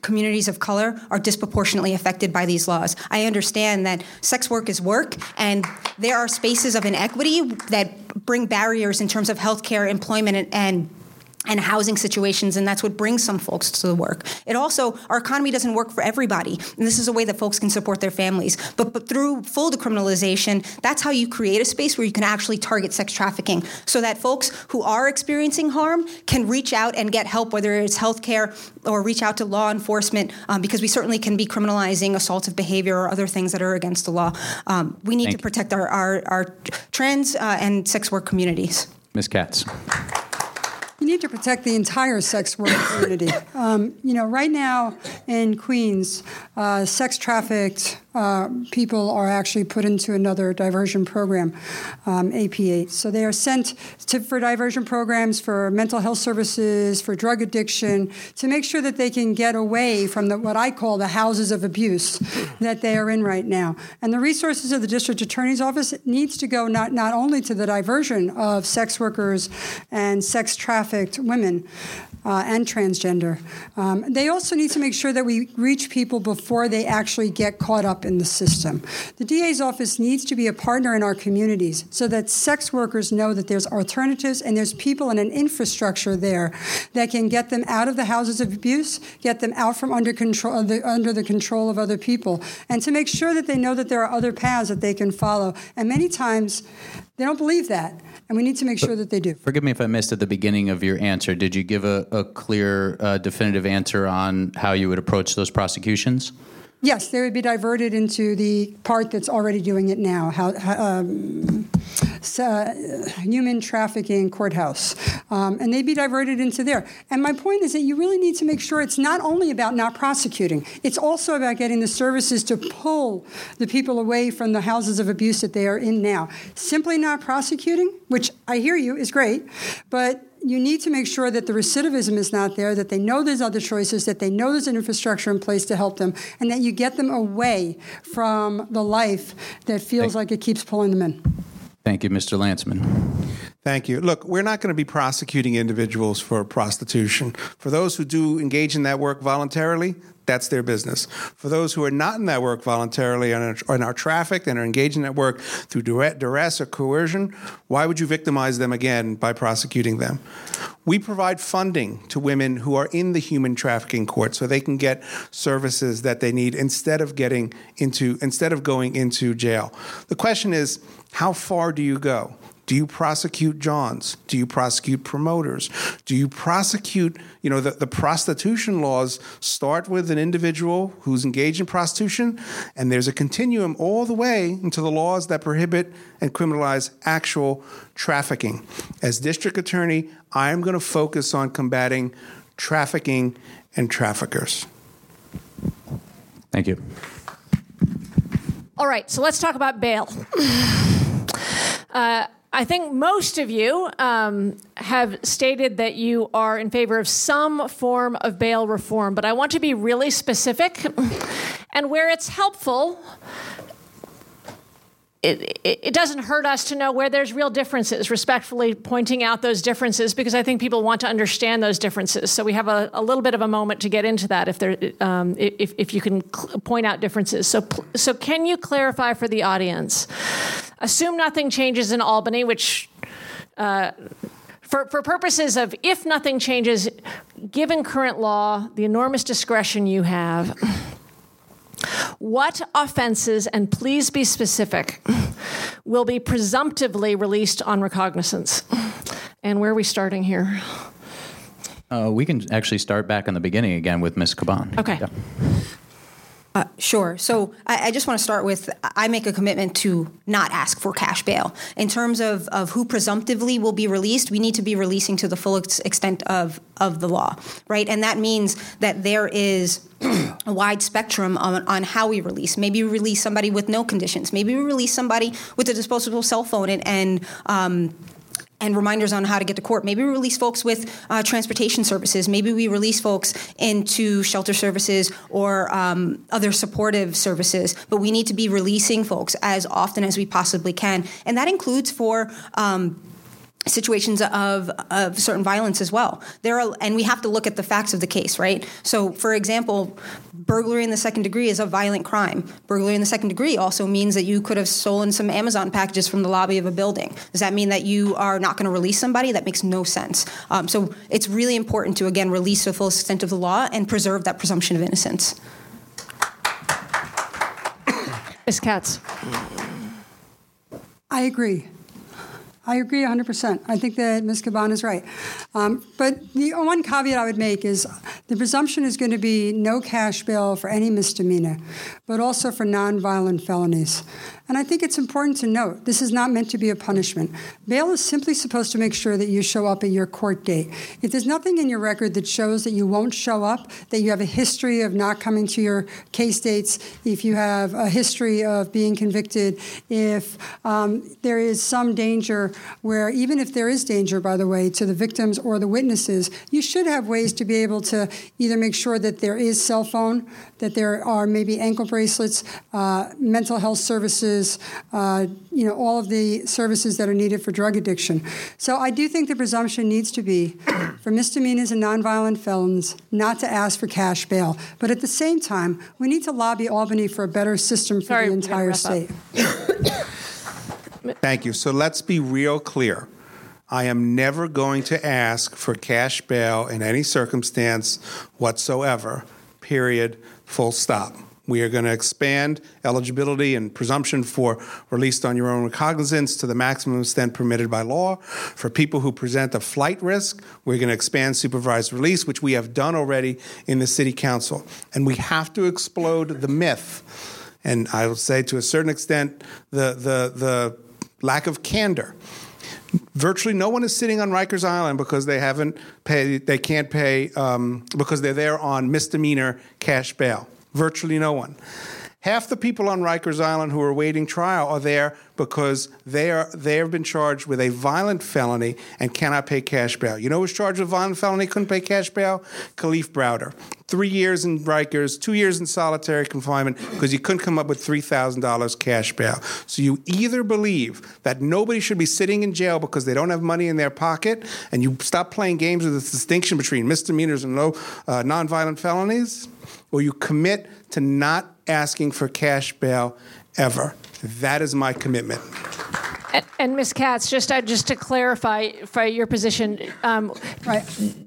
communities of color are disproportionately affected by these laws. I understand that sex work is work, and there are spaces of inequity that bring barriers in terms of healthcare, employment, and, and and housing situations, and that's what brings some folks to the work. It also, our economy doesn't work for everybody, and this is a way that folks can support their families. But, but through full decriminalization, that's how you create a space where you can actually target sex trafficking so that folks who are experiencing harm can reach out and get help, whether it's healthcare or reach out to law enforcement, um, because we certainly can be criminalizing assaultive behavior or other things that are against the law. Um, we need Thank to protect our, our, our trans uh, and sex work communities. Ms. Katz. You need to protect the entire sex work community. Um, you know, right now in Queens, uh, sex trafficked uh, people are actually put into another diversion program, um, AP8. So they are sent to, for diversion programs for mental health services, for drug addiction, to make sure that they can get away from the, what I call the houses of abuse that they are in right now. And the resources of the district attorney's office needs to go not, not only to the diversion of sex workers and sex trafficked women, uh, and transgender. Um, they also need to make sure that we reach people before they actually get caught up in the system. The DA's office needs to be a partner in our communities so that sex workers know that there's alternatives and there's people and an infrastructure there that can get them out of the houses of abuse, get them out from under control the, under the control of other people, and to make sure that they know that there are other paths that they can follow. And many times they don't believe that and we need to make sure that they do. Forgive me if I missed at the beginning of your answer. Did you give a, a clear, uh, definitive answer on how you would approach those prosecutions? Yes, they would be diverted into the part that's already doing it now. How, um, uh, human trafficking courthouse, um, and they'd be diverted into there. And my point is that you really need to make sure it's not only about not prosecuting; it's also about getting the services to pull the people away from the houses of abuse that they are in now. Simply not prosecuting, which I hear you is great, but you need to make sure that the recidivism is not there, that they know there's other choices, that they know there's an infrastructure in place to help them, and that you get them away from the life that feels like it keeps pulling them in. Thank you, Mr. Lancman. Thank you. Look, we're not going to be prosecuting individuals for prostitution. For those who do engage in that work voluntarily, that's their business. For those who are not in that work voluntarily and are, and are trafficked and are engaged in that work through duress or coercion, why would you victimize them again by prosecuting them? We provide funding to women who are in the human trafficking court so they can get services that they need instead of getting into instead of going into jail. The question is, how far do you go? Do you prosecute Johns? Do you prosecute promoters? Do you prosecute, you know, the, the prostitution laws start with an individual who's engaged in prostitution, and there's a continuum all the way into the laws that prohibit and criminalize actual trafficking. As district attorney, I'm going to focus on combating trafficking and traffickers. Thank you. All right, so let's talk about bail. Uh, I think most of you um, have stated that you are in favor of some form of bail reform, but I want to be really specific. And where it's helpful, it, it, it, doesn't hurt us to know where there's real differences, respectfully pointing out those differences, because I think people want to understand those differences. So we have a, a little bit of a moment to get into that if, there, um, if, if you can cl- point out differences. So, so can you clarify for the audience? Assume nothing changes in Albany, which uh, for, for purposes of if nothing changes, given current law, the enormous discretion you have, what offenses, and please be specific, will be presumptively released on recognizance? And where are we starting here? Uh, we can actually start back in the beginning again with Ms. Caban. Okay. Yeah. Uh, sure. So I, I just want to start with I make a commitment to not ask for cash bail. In terms of, of who presumptively will be released, we need to be releasing to the full ex- extent of, of the law, right? And that means that there is a wide spectrum on, on how we release. Maybe we release somebody with no conditions. Maybe we release somebody with a disposable cell phone and, and um, and reminders on how to get to court. Maybe we release folks with uh, transportation services. Maybe we release folks into shelter services or um, other supportive services. But we need to be releasing folks as often as we possibly can, and that includes for. Um, situations of, of certain violence as well. There are, and we have to look at the facts of the case, right? So, for example, burglary in the second degree is a violent crime. Burglary in the second degree also means that you could have stolen some Amazon packages from the lobby of a building. Does that mean that you are not going to release somebody? That makes no sense. Um, so, it's really important to again release the full extent of the law and preserve that presumption of innocence. Ms. Katz. I agree. I agree 100%. I think that Ms. Caban is right. Um, but the one caveat I would make is the presumption is going to be no cash bail for any misdemeanor, but also for nonviolent felonies. And I think it's important to note this is not meant to be a punishment. Bail is simply supposed to make sure that you show up at your court date. If there's nothing in your record that shows that you won't show up, that you have a history of not coming to your case dates, if you have a history of being convicted, if um, there is some danger where, even if there is danger, by the way, to the victims or the witnesses, you should have ways to be able to either make sure that there is cell phone, that there are maybe ankle bracelets, uh, mental health services uh, you know, all of the services that are needed for drug addiction. So I do think the presumption needs to be for misdemeanors and nonviolent felons not to ask for cash bail. But at the same time, we need to lobby Albany for a better system for Sorry, the entire state. Thank you. So let's be real clear. I am never going to ask for cash bail in any circumstance whatsoever, period, full stop. We are going to expand eligibility and presumption for released on your own recognizance to the maximum extent permitted by law. For people who present a flight risk, we're going to expand supervised release, which we have done already in the City Council. And we have to explode the myth, and I will say to a certain extent, the, the, the lack of candor virtually no one is sitting on Rikers Island because they haven't paid, they can't pay um, because they're there on misdemeanor cash bail virtually no one. Half the people on Rikers Island who are awaiting trial are there because they are they have been charged with a violent felony and cannot pay cash bail. You know who was charged with violent felony, couldn't pay cash bail? Kalief Browder. Three years in Rikers, two years in solitary confinement because he couldn't come up with $3,000 cash bail. So you either believe that nobody should be sitting in jail because they don't have money in their pocket, and you stop playing games with this distinction between misdemeanors and low, uh, nonviolent felonies, or you commit to not asking for cash bail ever. That is my commitment. And, and Ms. Katz, just uh, just to clarify for your position, um,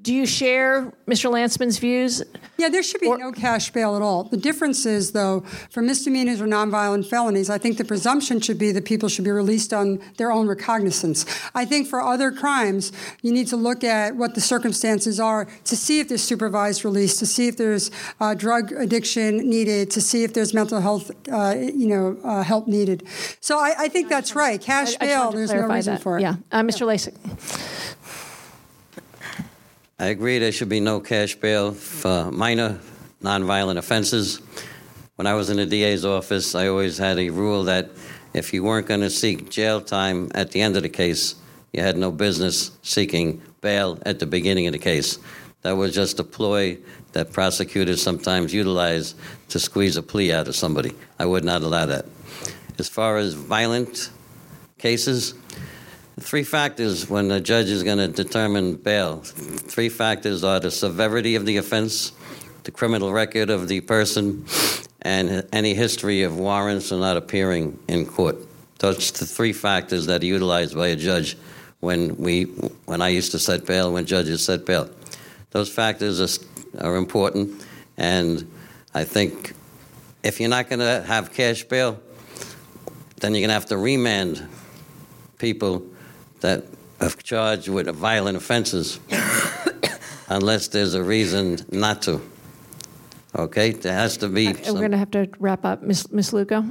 do you share Mr. Lancman's views? Yeah, there should be no cash bail at all. The difference is, though, for misdemeanors or nonviolent felonies, I think the presumption should be that people should be released on their own recognizance. I think for other crimes, you need to look at what the circumstances are to see if there's supervised release, to see if there's uh, drug addiction needed, to see if there's mental health, uh, you know, uh, help needed. So I, I think that's right. Cash I, I bail, to there's no clarify reason that. for it. Yeah, uh, Mr. Lasak. I agree there should be no cash bail for minor nonviolent offenses. When I was in the DA's office, I always had a rule that if you weren't going to seek jail time at the end of the case, you had no business seeking bail at the beginning of the case. That was just a ploy that prosecutors sometimes utilize to squeeze a plea out of somebody. I would not allow that. As far as violent cases, three factors when the judge is going to determine bail. Three factors are the severity of the offense, the criminal record of the person, and any history of warrants or not appearing in court. Those are the three factors that are utilized by a judge when we when I used to set bail, when judges set bail. Those factors are, are important, and I think if you're not going to have cash bail, then you're going to have to remand people that are charged with violent offenses unless there's a reason not to. Okay? There has to be. We're going to have to wrap up. Ms. Ms. Lugo?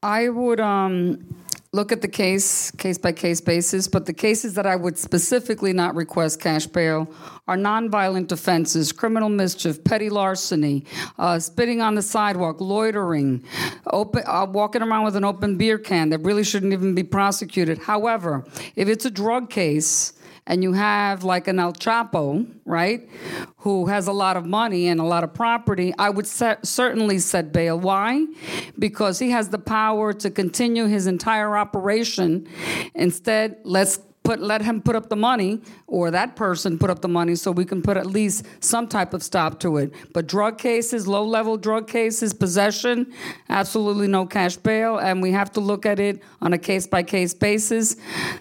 I would um, look at the case, case by case basis, but the cases that I would specifically not request cash bail are nonviolent offenses, criminal mischief, petty larceny, uh, spitting on the sidewalk, loitering, open, uh, walking around with an open beer can that really shouldn't even be prosecuted. However, if it's a drug case, and you have like an El Chapo, right, who has a lot of money and a lot of property, I would set, certainly set bail. Why? Because he has the power to continue his entire operation. Instead, let's put let him put up the money or that person put up the money so we can put at least some type of stop to it but drug cases low level drug cases possession absolutely no cash bail and we have to look at it on a case by case basis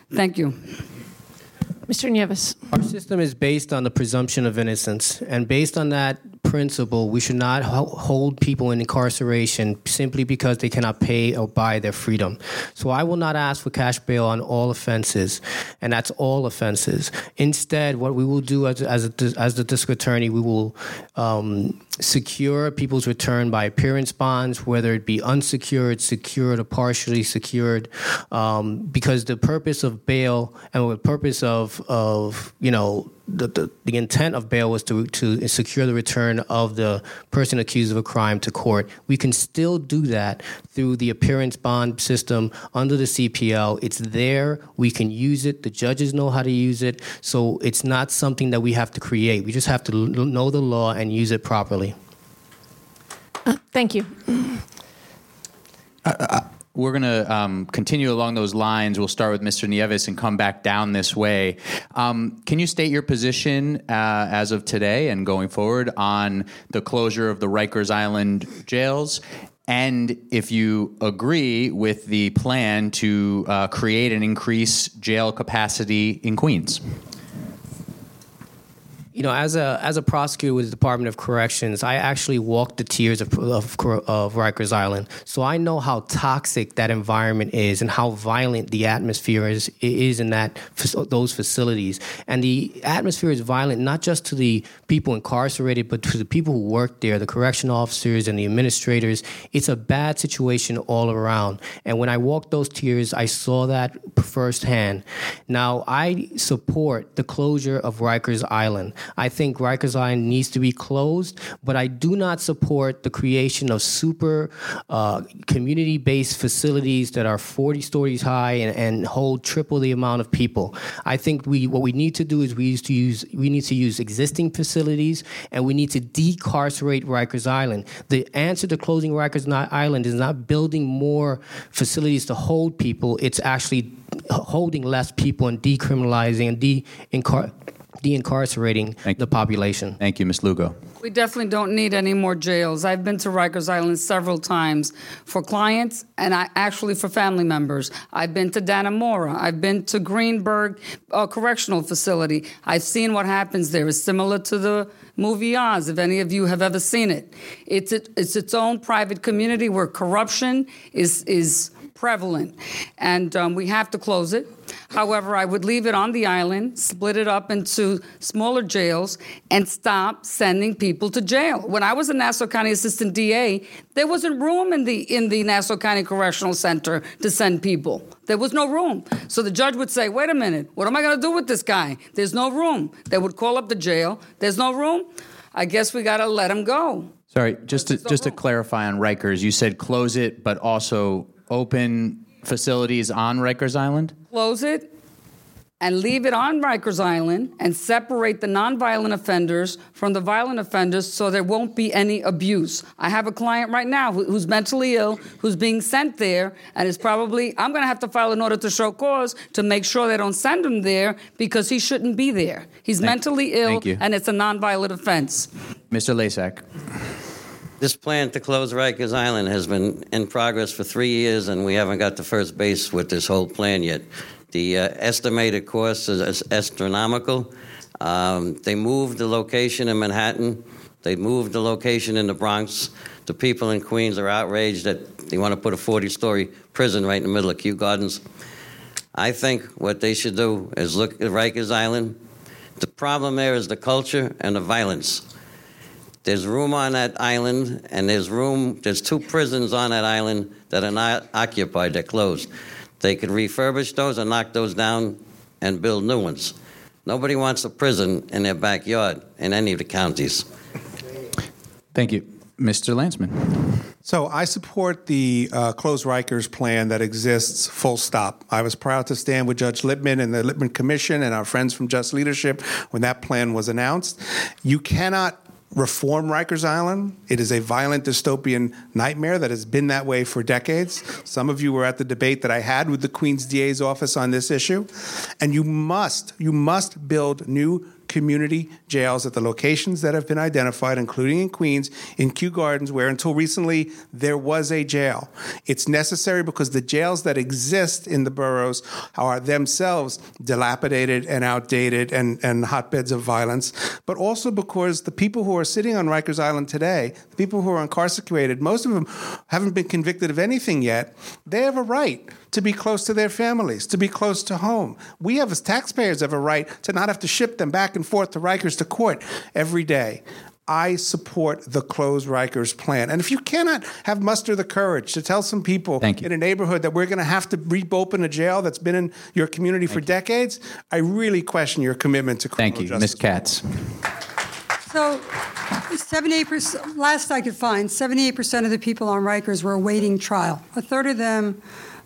thank you Mr. Nieves. Our system is based on the presumption of innocence, and based on that principle, we should not ho- hold people in incarceration simply because they cannot pay or buy their freedom. So I will not ask for cash bail on all offenses, and that's all offenses. Instead, what we will do as, as, a, as the district attorney, we will um, secure people's return by appearance bonds, whether it be unsecured, secured, or partially secured, um, because the purpose of bail and the purpose of of you know the, the, the intent of bail was to to secure the return of the person accused of a crime to court. We can still do that through the appearance bond system under the CPL. It's there. We can use it. The judges know how to use it. So it's not something that we have to create. We just have to know the law and use it properly. Uh, thank you. Uh, we're going to um, continue along those lines. We'll start with Mr. Nieves and come back down this way. Um, can you state your position uh, as of today and going forward on the closure of the Rikers Island jails? And if you agree with the plan to uh, create and increase jail capacity in Queens? You know, as a as a prosecutor with the Department of Corrections, I actually walked the tiers of, of, of Rikers Island, so I know how toxic that environment is and how violent the atmosphere is is in that those facilities. And the atmosphere is violent not just to the people incarcerated, but to the people who work there, the correction officers and the administrators. It's a bad situation all around. And when I walked those tiers, I saw that firsthand. Now I support the closure of Rikers Island. I think Rikers Island needs to be closed, but I do not support the creation of super uh, community based facilities that are 40 stories high and, and hold triple the amount of people. I think we what we need to do is we used to use we need to use existing facilities and we need to decarcerate Rikers Island. The answer to closing Rikers Island is not building more facilities to hold people. It's actually holding less people and decriminalizing and de de-incarcerating the population. Thank you, Ms. Lugo. We definitely don't need any more jails. I've been to Rikers Island several times for clients and I actually for family members. I've been to Dannemora. I've been to Greenberg uh, Correctional Facility. I've seen what happens there. It's similar to the movie Oz, if any of you have ever seen it. It's, it, it's its own private community where corruption is, is prevalent, and um, we have to close it. However, I would leave it on the island, split it up into smaller jails, and stop sending people to jail. When I was a Nassau County Assistant DA, there wasn't room in the in the Nassau County Correctional Center to send people. There was no room. So the judge would say, "Wait a minute, what am I going to do with this guy? There's no room." They would call up the jail. There's no room. I guess we got to let him go. Sorry, just to, just to clarify on Rikers, you said close it, but also open facilities on Rikers Island? Close it and leave it on Rikers Island and separate the nonviolent offenders from the violent offenders so there won't be any abuse. I have a client right now who's mentally ill, who's being sent there, and is probably, I'm going to have to file an order to show cause to make sure they don't send him there because he shouldn't be there. He's Thank mentally ill, and it's a nonviolent offense. Mr. Lasak. This plan to close Rikers Island has been in progress for three years, and we haven't got to first base with this whole plan yet. The uh, estimated cost is, astronomical. Um, they moved the location in Manhattan. They moved the location in the Bronx. The people in Queens are outraged that they want to put a 40-story prison right in the middle of Kew Gardens. I think what they should do is look at Rikers Island. The problem there is the culture and the violence. There's room on that island, and there's room. There's two prisons on that island that are not occupied. They're closed. They could refurbish those and knock those down and build new ones. Nobody wants a prison in their backyard in any of the counties. Thank you. Mr. Lancman. So I support the uh, close Rikers plan that exists, full stop. I was proud to stand with Judge Lippman and the Lippman Commission and our friends from Just Leadership when that plan was announced. You cannot reform Rikers Island. It is a violent dystopian nightmare that has been that way for decades. Some of you were at the debate that I had with the Queens DA's office on this issue. And you must, you must build new community jails at the locations that have been identified, including in Queens, in Kew Gardens, where until recently there was a jail. It's necessary because the jails that exist in the boroughs are themselves dilapidated and outdated and, and hotbeds of violence, but also because the people who are sitting on Rikers Island today, the people who are incarcerated, most of them haven't been convicted of anything yet, they have a right to be close to their families, to be close to home. We have, as taxpayers, have a right to not have to ship them back and forth to Rikers to court every day. I support the close Rikers plan. And if you cannot have muster the courage to tell some people in a neighborhood that we're going to have to reopen a jail that's been in your community for decades, I really question your commitment to criminal Thank you. justice. Ms. Katz. So, 78%, last I could find, 78% of the people on Rikers were awaiting trial. A third of them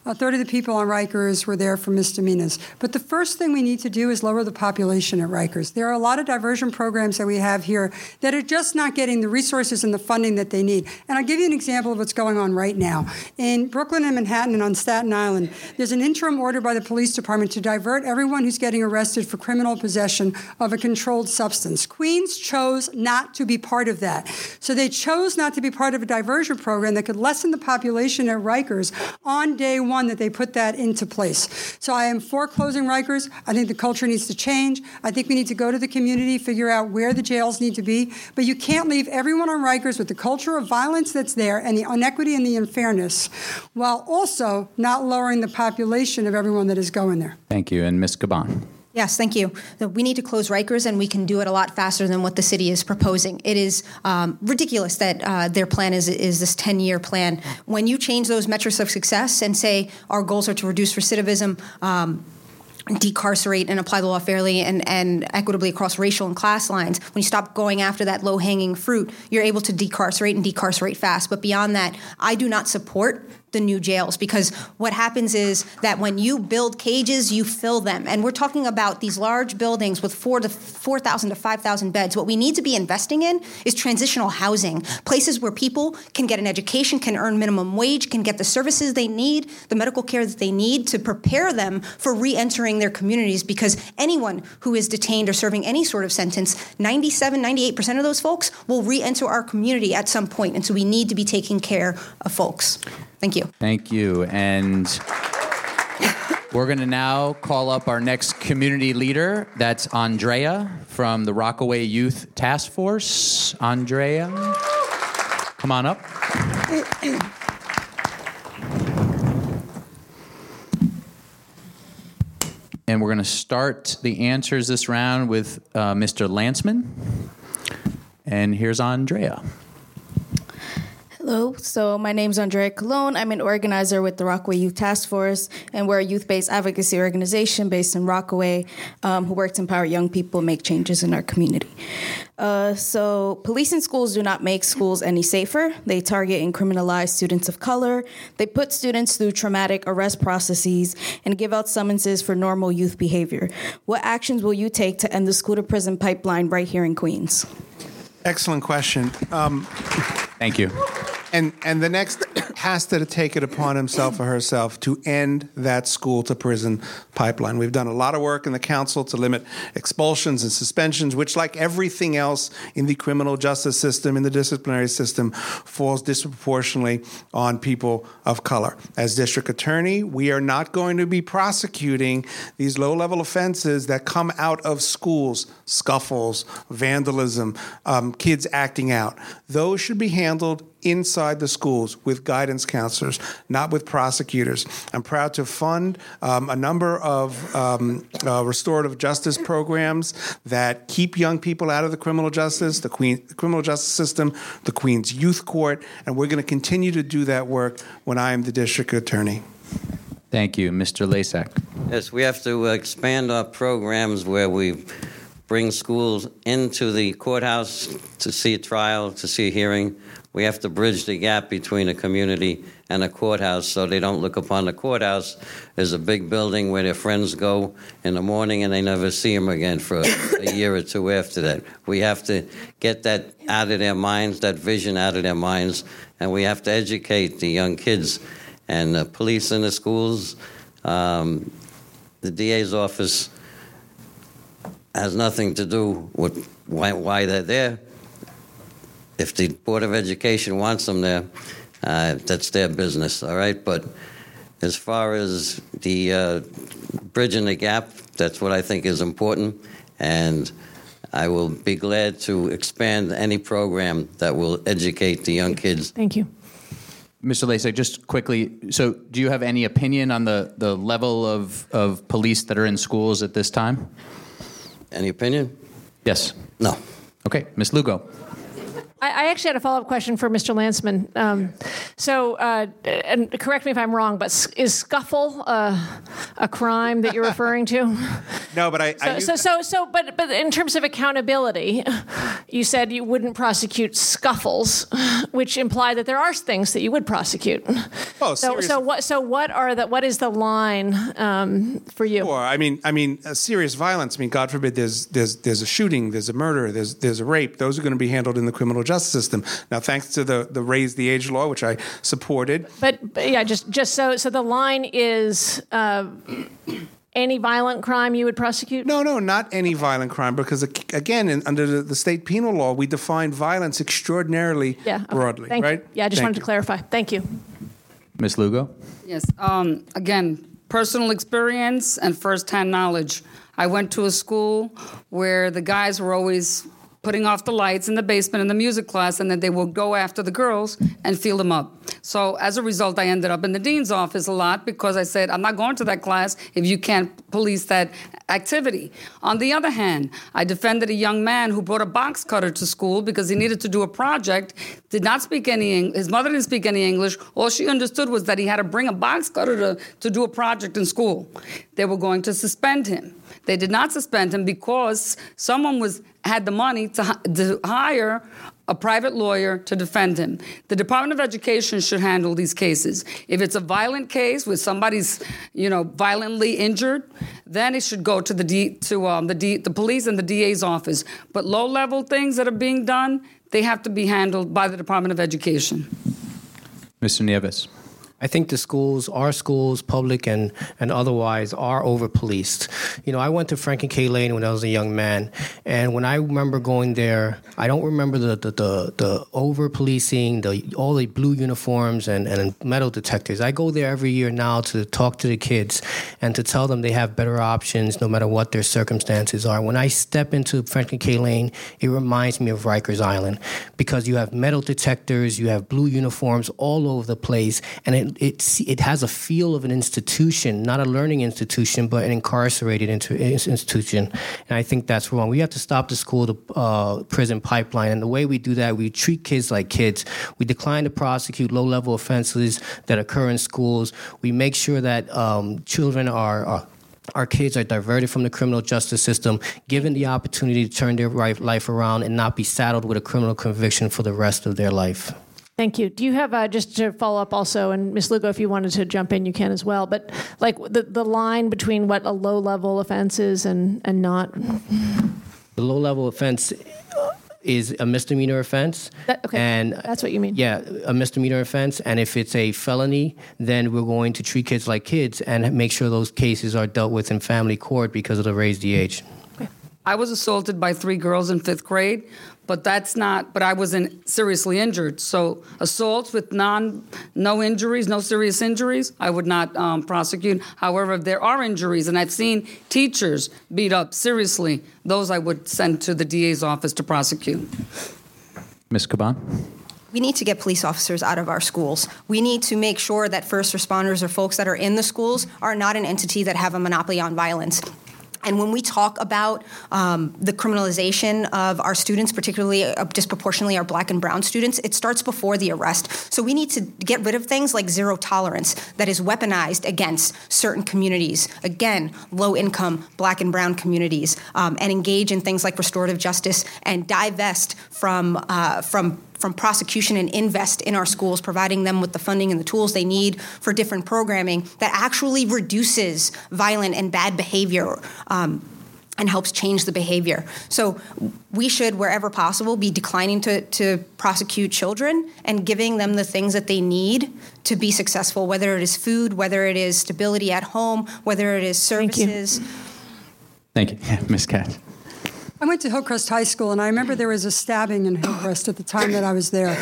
a third of the people on Rikers were there for misdemeanors. But the first thing we need to do is lower the population at Rikers. There are a lot of diversion programs that we have here that are just not getting the resources and the funding that they need. And I'll give you an example of what's going on right now. In Brooklyn and Manhattan and on Staten Island, there's an interim order by the police department to divert everyone who's getting arrested for criminal possession of a controlled substance. Queens chose not to be part of that. So they chose not to be part of a diversion program that could lessen the population at Rikers on day one that they put that into place. So I am for closing Rikers. I think the culture needs to change. I think we need to go to the community, figure out where the jails need to be. But you can't leave everyone on Rikers with the culture of violence that's there and the inequity and the unfairness while also not lowering the population of everyone that is going there. Thank you. And Ms. Caban. Yes, thank you. We need to close Rikers, and we can do it a lot faster than what the city is proposing. It is um, ridiculous that uh, their plan is, is this 10 year plan. When you change those metrics of success and say our goals are to reduce recidivism, um, decarcerate and apply the law fairly and, and equitably across racial and class lines, when you stop going after that low hanging fruit, you're able to decarcerate and decarcerate fast. But beyond that, I do not support the new jails because what happens is that when you build cages, you fill them. And we're talking about these large buildings with four to 4,000 to 5,000 beds. What we need to be investing in is transitional housing, places where people can get an education, can earn minimum wage, can get the services they need, the medical care that they need to prepare them for re entering their communities. Because anyone who is detained or serving any sort of sentence, 97, 98% of those folks will re enter our community at some point. And so we need to be taking care of folks. Thank you. Thank you. And we're going to now call up our next community leader. That's Andrea from the Rockaway Youth Task Force. Andrea, come on up. And we're going to start the answers this round with uh, Mr. Lancman. And here's Andrea. Hello, so my name is Andrea Colon. I'm an organizer with the Rockaway Youth Task Force, and we're a youth based advocacy organization based in Rockaway um, who works to empower young people make changes in our community. Uh, so, police and schools do not make schools any safer. They target and criminalize students of color. They put students through traumatic arrest processes and give out summonses for normal youth behavior. What actions will you take to end the school to prison pipeline right here in Queens? Excellent question. Um, Thank you. And and the next has to take it upon himself or herself to end that school to prison pipeline. We've done a lot of work in the council to limit expulsions and suspensions, which, like everything else in the criminal justice system, in the disciplinary system, falls disproportionately on people of color. As district attorney, we are not going to be prosecuting these low level offenses that come out of schools scuffles, vandalism, um, kids acting out. Those should be handled inside the schools with guidance counselors, not with prosecutors. I'm proud to fund um, a number of um, uh, restorative justice programs that keep young people out of the criminal justice, the Queen, the criminal justice system, the Queens Youth Court, and we're going to continue to do that work when I am the district attorney. Thank you, Mr. Lasak. Yes, we have to expand our programs where we bring schools into the courthouse to see a trial, to see a hearing. We have to bridge the gap between a community and a courthouse so they don't look upon the courthouse as a big building where their friends go in the morning and they never see them again for a year or two after that. We have to get that out of their minds, that vision out of their minds, and we have to educate the young kids and the police in the schools. Um, the DA's office has nothing to do with why, why they're there. If the Board of Education wants them there, uh, that's their business, all right? But as far as the uh, bridging the gap, that's what I think is important. And I will be glad to expand any program that will educate the young kids. Thank you. Mr. Lasak, just quickly, so do you have any opinion on the, the level of, of police that are in schools at this time? Any opinion? Yes. No. Okay, Ms. Lugo. I, I actually had a follow up question for Mr. Lancman. Um, so, uh, and correct me if I'm wrong, but is scuffle uh, a crime that you're referring to? No, but I. So, I so, so, so, but, but in terms of accountability, you said you wouldn't prosecute scuffles, which imply that there are things that you would prosecute. Oh, so, serious- so what? So, what are the? What is the line um, for you? Sure. I mean, I mean, uh, serious violence. I mean, God forbid, there's there's there's a shooting, there's a murder, there's there's a rape. Those are going to be handled in the criminal justice system. Now, thanks to the the raise the age law, which I supported. But, but yeah, just just so so the line is. Uh, any violent crime you would prosecute? No, no, not any violent crime, because again, in, under the, the state penal law, we define violence extraordinarily Yeah. okay. broadly, Thank right? You. Yeah, I just Thank wanted to clarify. Thank you. Ms. Lugo? Yes. Um, again, personal experience and firsthand knowledge. I went to a school where the guys were always putting off the lights in the basement in the music class, and then they would go after the girls and feel them up. So as a result, I ended up in the dean's office a lot because I said, I'm not going to that class if you can't police that activity. On the other hand, I defended a young man who brought a box cutter to school because he needed to do a project, did not speak any his mother didn't speak any English. All she understood was that he had to bring a box cutter to, to do a project in school. They were going to suspend him. They did not suspend him because someone was had the money to, to hire a private lawyer to defend him. The Department of Education should handle these cases. If it's a violent case where somebody's, you know, violently injured, then it should go to the D, to um, the D, the police and the DA's office. But low-level things that are being done, they have to be handled by the Department of Education. Mr. Nieves. I think the schools, our schools, public and, and otherwise, are over policed. You know, I went to Franklin K. Lane when I was a young man, and when I remember going there, I don't remember the the, the, the over policing, the all the blue uniforms and, and metal detectors. I go there every year now to talk to the kids and to tell them they have better options no matter what their circumstances are. When I step into Franklin K. Lane, it reminds me of Rikers Island because you have metal detectors, you have blue uniforms all over the place, and it it, it, has a feel of an institution, not a learning institution, but an incarcerated institution. And I think that's wrong. We have to stop the school to uh, prison pipeline. And the way we do that, we treat kids like kids. We decline to prosecute low level offenses that occur in schools. We make sure that um, children are, are our kids are diverted from the criminal justice system, given the opportunity to turn their life around and not be saddled with a criminal conviction for the rest of their life. Thank you. Do you have uh, just to follow up also, and Ms. Lugo, if you wanted to jump in, you can as well. But like the the line between what a low level offense is and and not. The low level offense is a misdemeanor offense. That, okay, and that's what you mean. Yeah, a misdemeanor offense, and if it's a felony, then we're going to treat kids like kids and make sure those cases are dealt with in family court because of the raised age. I was assaulted by three girls in fifth grade but that's not but i wasn't seriously injured so assaults with non no injuries no serious injuries i would not um, prosecute however if there are injuries and i've seen teachers beat up seriously those i would send to the da's office to prosecute ms caban we need to get police officers out of our schools. We need to make sure that first responders or folks that are in the schools are not an entity that have a monopoly on violence. And when we talk about um, the criminalization of our students, particularly uh, disproportionately our black and brown students, it starts before the arrest. So we need to get rid of things like zero tolerance that is weaponized against certain communities, again, low income black and brown communities, um, and engage in things like restorative justice and divest from, uh, from from prosecution and invest in our schools, providing them with the funding and the tools they need for different programming that actually reduces violent and bad behavior. Um, and helps change the behavior. So we should, wherever possible, be declining to, to prosecute children and giving them the things that they need to be successful, whether it is food, whether it is stability at home, whether it is services. Thank you, Thank you. Ms. Katz. I went to Hillcrest High School, and I remember there was a stabbing in Hillcrest at the time that I was there.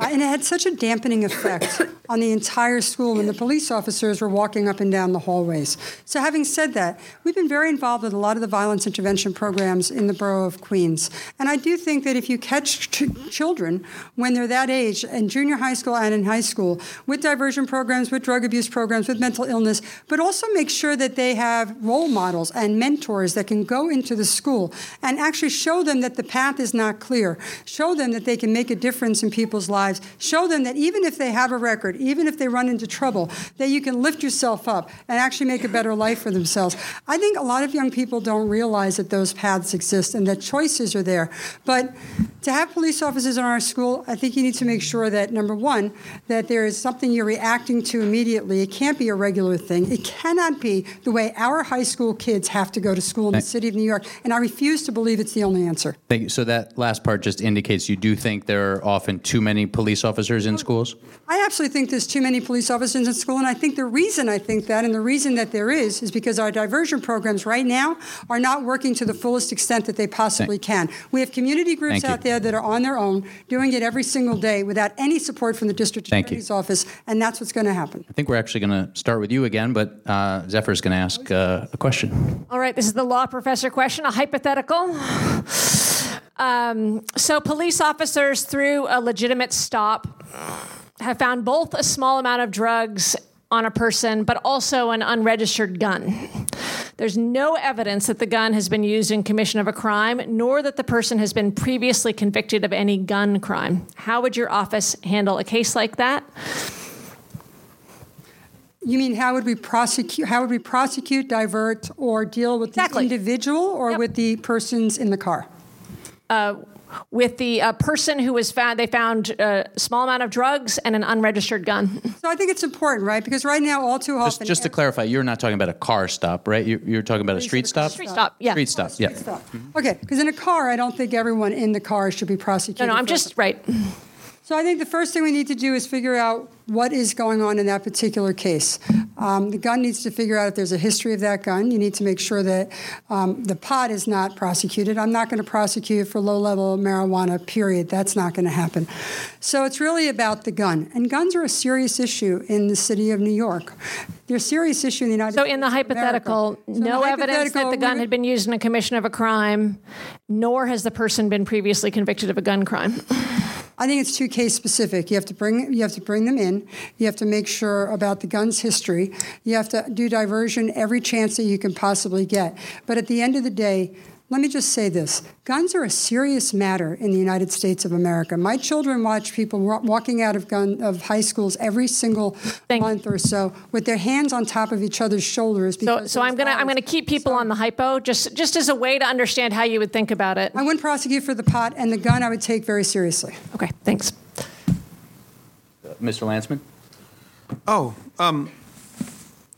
And it had such a dampening effect on the entire school when the police officers were walking up and down the hallways. So, having said that, we've been very involved with a lot of the violence intervention programs in the borough of Queens. And I do think that if you catch ch- children when they're that age, in junior high school and in high school, with diversion programs, with drug abuse programs, with mental illness, but also make sure that they have role models and mentors that can go into the school and actually show them that the path is not clear, show them that they can make a difference in people's lives, show them that even if they have a record, even if they run into trouble, that you can lift yourself up and actually make a better life for themselves. I think a lot of young people don't realize that those paths exist and that choices are there. But to have police officers in our school, I think you need to make sure that number one, that there is something you're reacting to immediately. It can't be a regular thing. It cannot be the way our high school kids have to go to school in the city of New York. And I refuse to believe it's the only answer. Thank you. So that last part just indicates you do think there are often too many police officers in schools? I absolutely think there's too many police officers in school, and I think the reason I think that, and the reason that there is, is because our diversion programs right now are not working to the fullest extent that they possibly can. We have community groups out there that are on their own, doing it every single day without any support from the district Thank attorney's you. office, and that's what's going to happen. I think we're actually going to start with you again, but uh, Zephyr is going to ask uh, a question. All right, this is the law professor question, a hypothetical. Um, so, police officers, through a legitimate stop, have found both a small amount of drugs on a person, but also an unregistered gun. There's no evidence that the gun has been used in commission of a crime, nor that the person has been previously convicted of any gun crime. How would your office handle a case like that? You mean how would we prosecute? How would we prosecute, divert, or deal with Exactly. the individual or with the persons in the car? Uh, with the uh, person who was found, they found a small amount of drugs and an unregistered gun. So I think it's important, right? Because right now, all too often, just to clarify, you're not talking about a car stop, right? You're, you're talking about a street stop? Street stop, yeah. Street stop, yeah. Okay, because in a car, I don't think everyone in the car should be prosecuted. no, no, I'm just right. So I think the first thing we need to do is figure out what is going on in that particular case. Um, the gun needs to figure out if there's a history of that gun. You need to make sure that um, the pot is not prosecuted. I'm not going to prosecute for low level marijuana, period. That's not going to happen. So it's really about the gun. And guns are a serious issue in the city of New York. They're a serious issue in the United States. So, States. in the of hypothetical, America. So in no evidence that the gun had been used in a commission of a crime, nor has the person been previously convicted of a gun crime. I think it's too case specific. You have to bring you have to bring them in. You have to make sure about the gun's history. You have to do diversion every chance that you can possibly get. But at the end of the day, let me just say this: guns are a serious matter in the United States of America. My children watch people wa- walking out of gun of high schools every single month or so with their hands on top of each other's shoulders. So, Because so I'm gonna I'm gonna keep people on the hypo just just as a way to understand how you would think about it. I wouldn't prosecute for the pot and the gun. I would take very seriously. Okay, thanks. Mr. Lancman? Oh, um,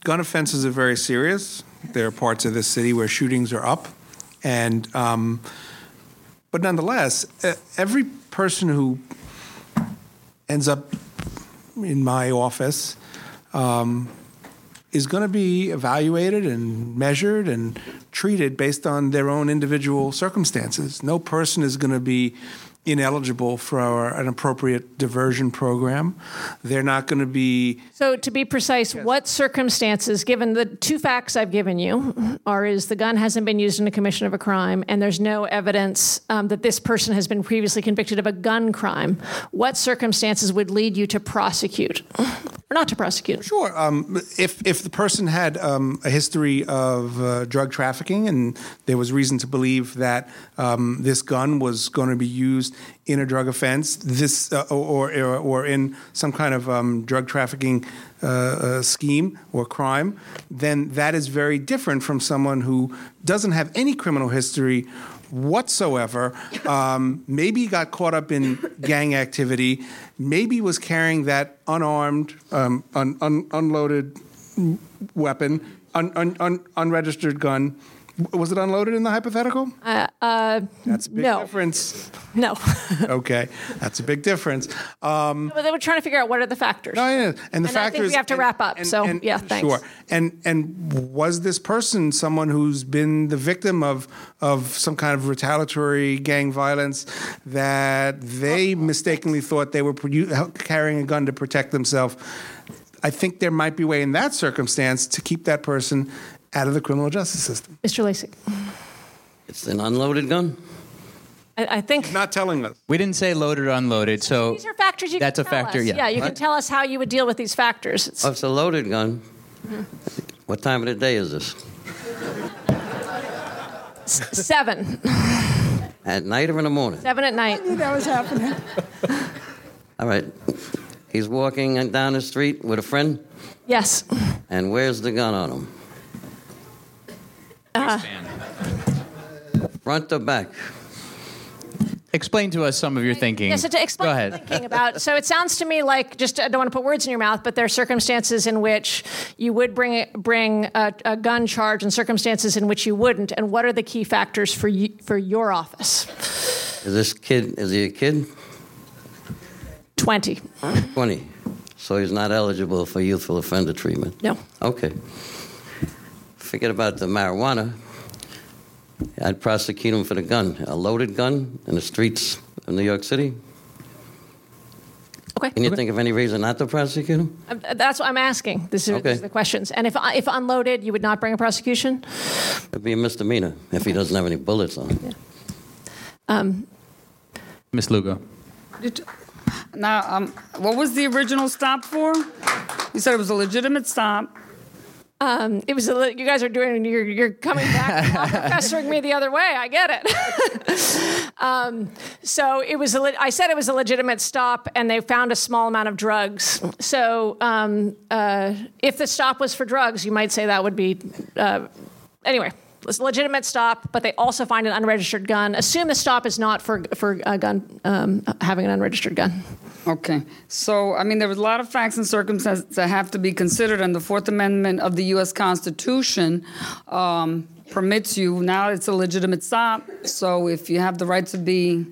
gun offenses are very serious. There are parts of this city where shootings are up, and um, but nonetheless, every person who ends up in my office um, is going to be evaluated and measured and treated based on their own individual circumstances. No person is going to be ineligible for an appropriate diversion program. They're not going to be So to be precise, what circumstances, given the two facts I've given you, are is the gun hasn't been used in a commission of a crime, and there's no evidence um, that this person has been previously convicted of a gun crime. What circumstances would lead you to prosecute or not to prosecute? Sure. Um, if if the person had um, a history of uh, drug trafficking and there was reason to believe that um, this gun was going to be used in a drug offense, this uh, or, or or in some kind of um, drug trafficking uh, uh, scheme or crime, then that is very different from someone who doesn't have any criminal history whatsoever. Um, maybe got caught up in gang activity. Maybe was carrying that unarmed, um, un, un, unloaded weapon, un, un, un, unregistered gun. Was it unloaded in the hypothetical? Uh, uh, That's a big no. difference. No. Okay, that's a big difference. Um, But they were trying to figure out what are the factors. no, yeah, and the I factors. think we have to and- wrap up. and- so and- yeah, thanks. Sure. And and was this person someone who's been the victim of of some kind of retaliatory gang violence that they mistakenly thought they were produ- carrying a gun to protect themselves? I think there might be a way in that circumstance to keep that person out of the criminal justice system. Mr. Lasak. It's an unloaded gun. I, I think Not telling us. We didn't say loaded or unloaded, so these are factors you that's can a tell factor, us. yeah. Yeah, you can tell us how you would deal with these factors. It's Oh, it's a loaded gun. Mm-hmm. What time of the day is this? s- seven. At night or in the morning? Seven at night. I knew that was happening. All right. He's walking down the street with a friend, Yes. and where's the gun on him? Uh, Front or back? Explain to us some of your thinking. Yeah, so to explain Go ahead. Thinking about, so it sounds to me like just I don't want to put words in your mouth, but there are circumstances in which you would bring a, bring a, a gun charge, and circumstances in which you wouldn't. And what are the key factors for you, for your office? Is this kid, is he a kid? Twenty. 20. So he's not eligible for youthful offender treatment? No. Okay. Forget about the marijuana. I'd prosecute him for the gun, a loaded gun in the streets of New York City. Okay. Can you think of any reason not to prosecute him? Um, That's what I'm asking. This is, Okay. these are the questions. And if if unloaded, you would not bring a prosecution. It'd be a misdemeanor if he doesn't have any bullets on him. Um, Miss Lugo. Now, um, what was the original stop for? You said it was a legitimate stop. Um, it was a, li- you guys are doing you're, you're coming back professoring me the other way. I get it. um, so it was a le- I said it was a legitimate stop, and they found a small amount of drugs. So um, uh, if the stop was for drugs, you might say that would be uh, anyway. Legitimate stop, but they also find an unregistered gun. Assume the stop is not for for a gun um, having an unregistered gun. Okay. So, I mean, there was a lot of facts and circumstances that have to be considered, and the Fourth Amendment of the U.S. Constitution um, permits you. Now it's a legitimate stop. So, if you have the right to be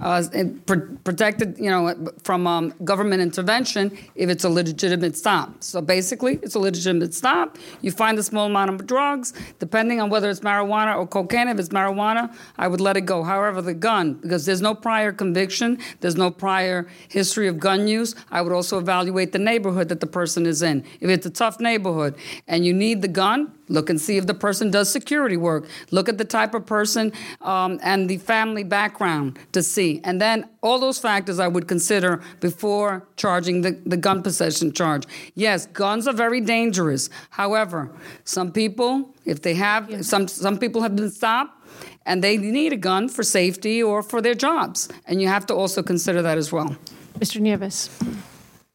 uh, pr- protected, you know, from um, government intervention, if it's a legitimate stop. So, basically, it's a legitimate stop. You find a small amount of drugs, depending on whether it's marijuana or cocaine. If it's marijuana, I would let it go. However, the gun, because there's no prior conviction, there's no prior history of gun use, I would also evaluate the neighborhood that the person is in. If it's a tough neighborhood and you need the gun, look and see if the person does security work. Look at the type of person um, and the family background to see. And then all those factors I would consider before charging the, the gun possession charge. Yes, guns are very dangerous. However, some people, if they have, some, some people have been stopped and they need a gun for safety or for their jobs. And you have to also consider that as well. Mr. Nieves.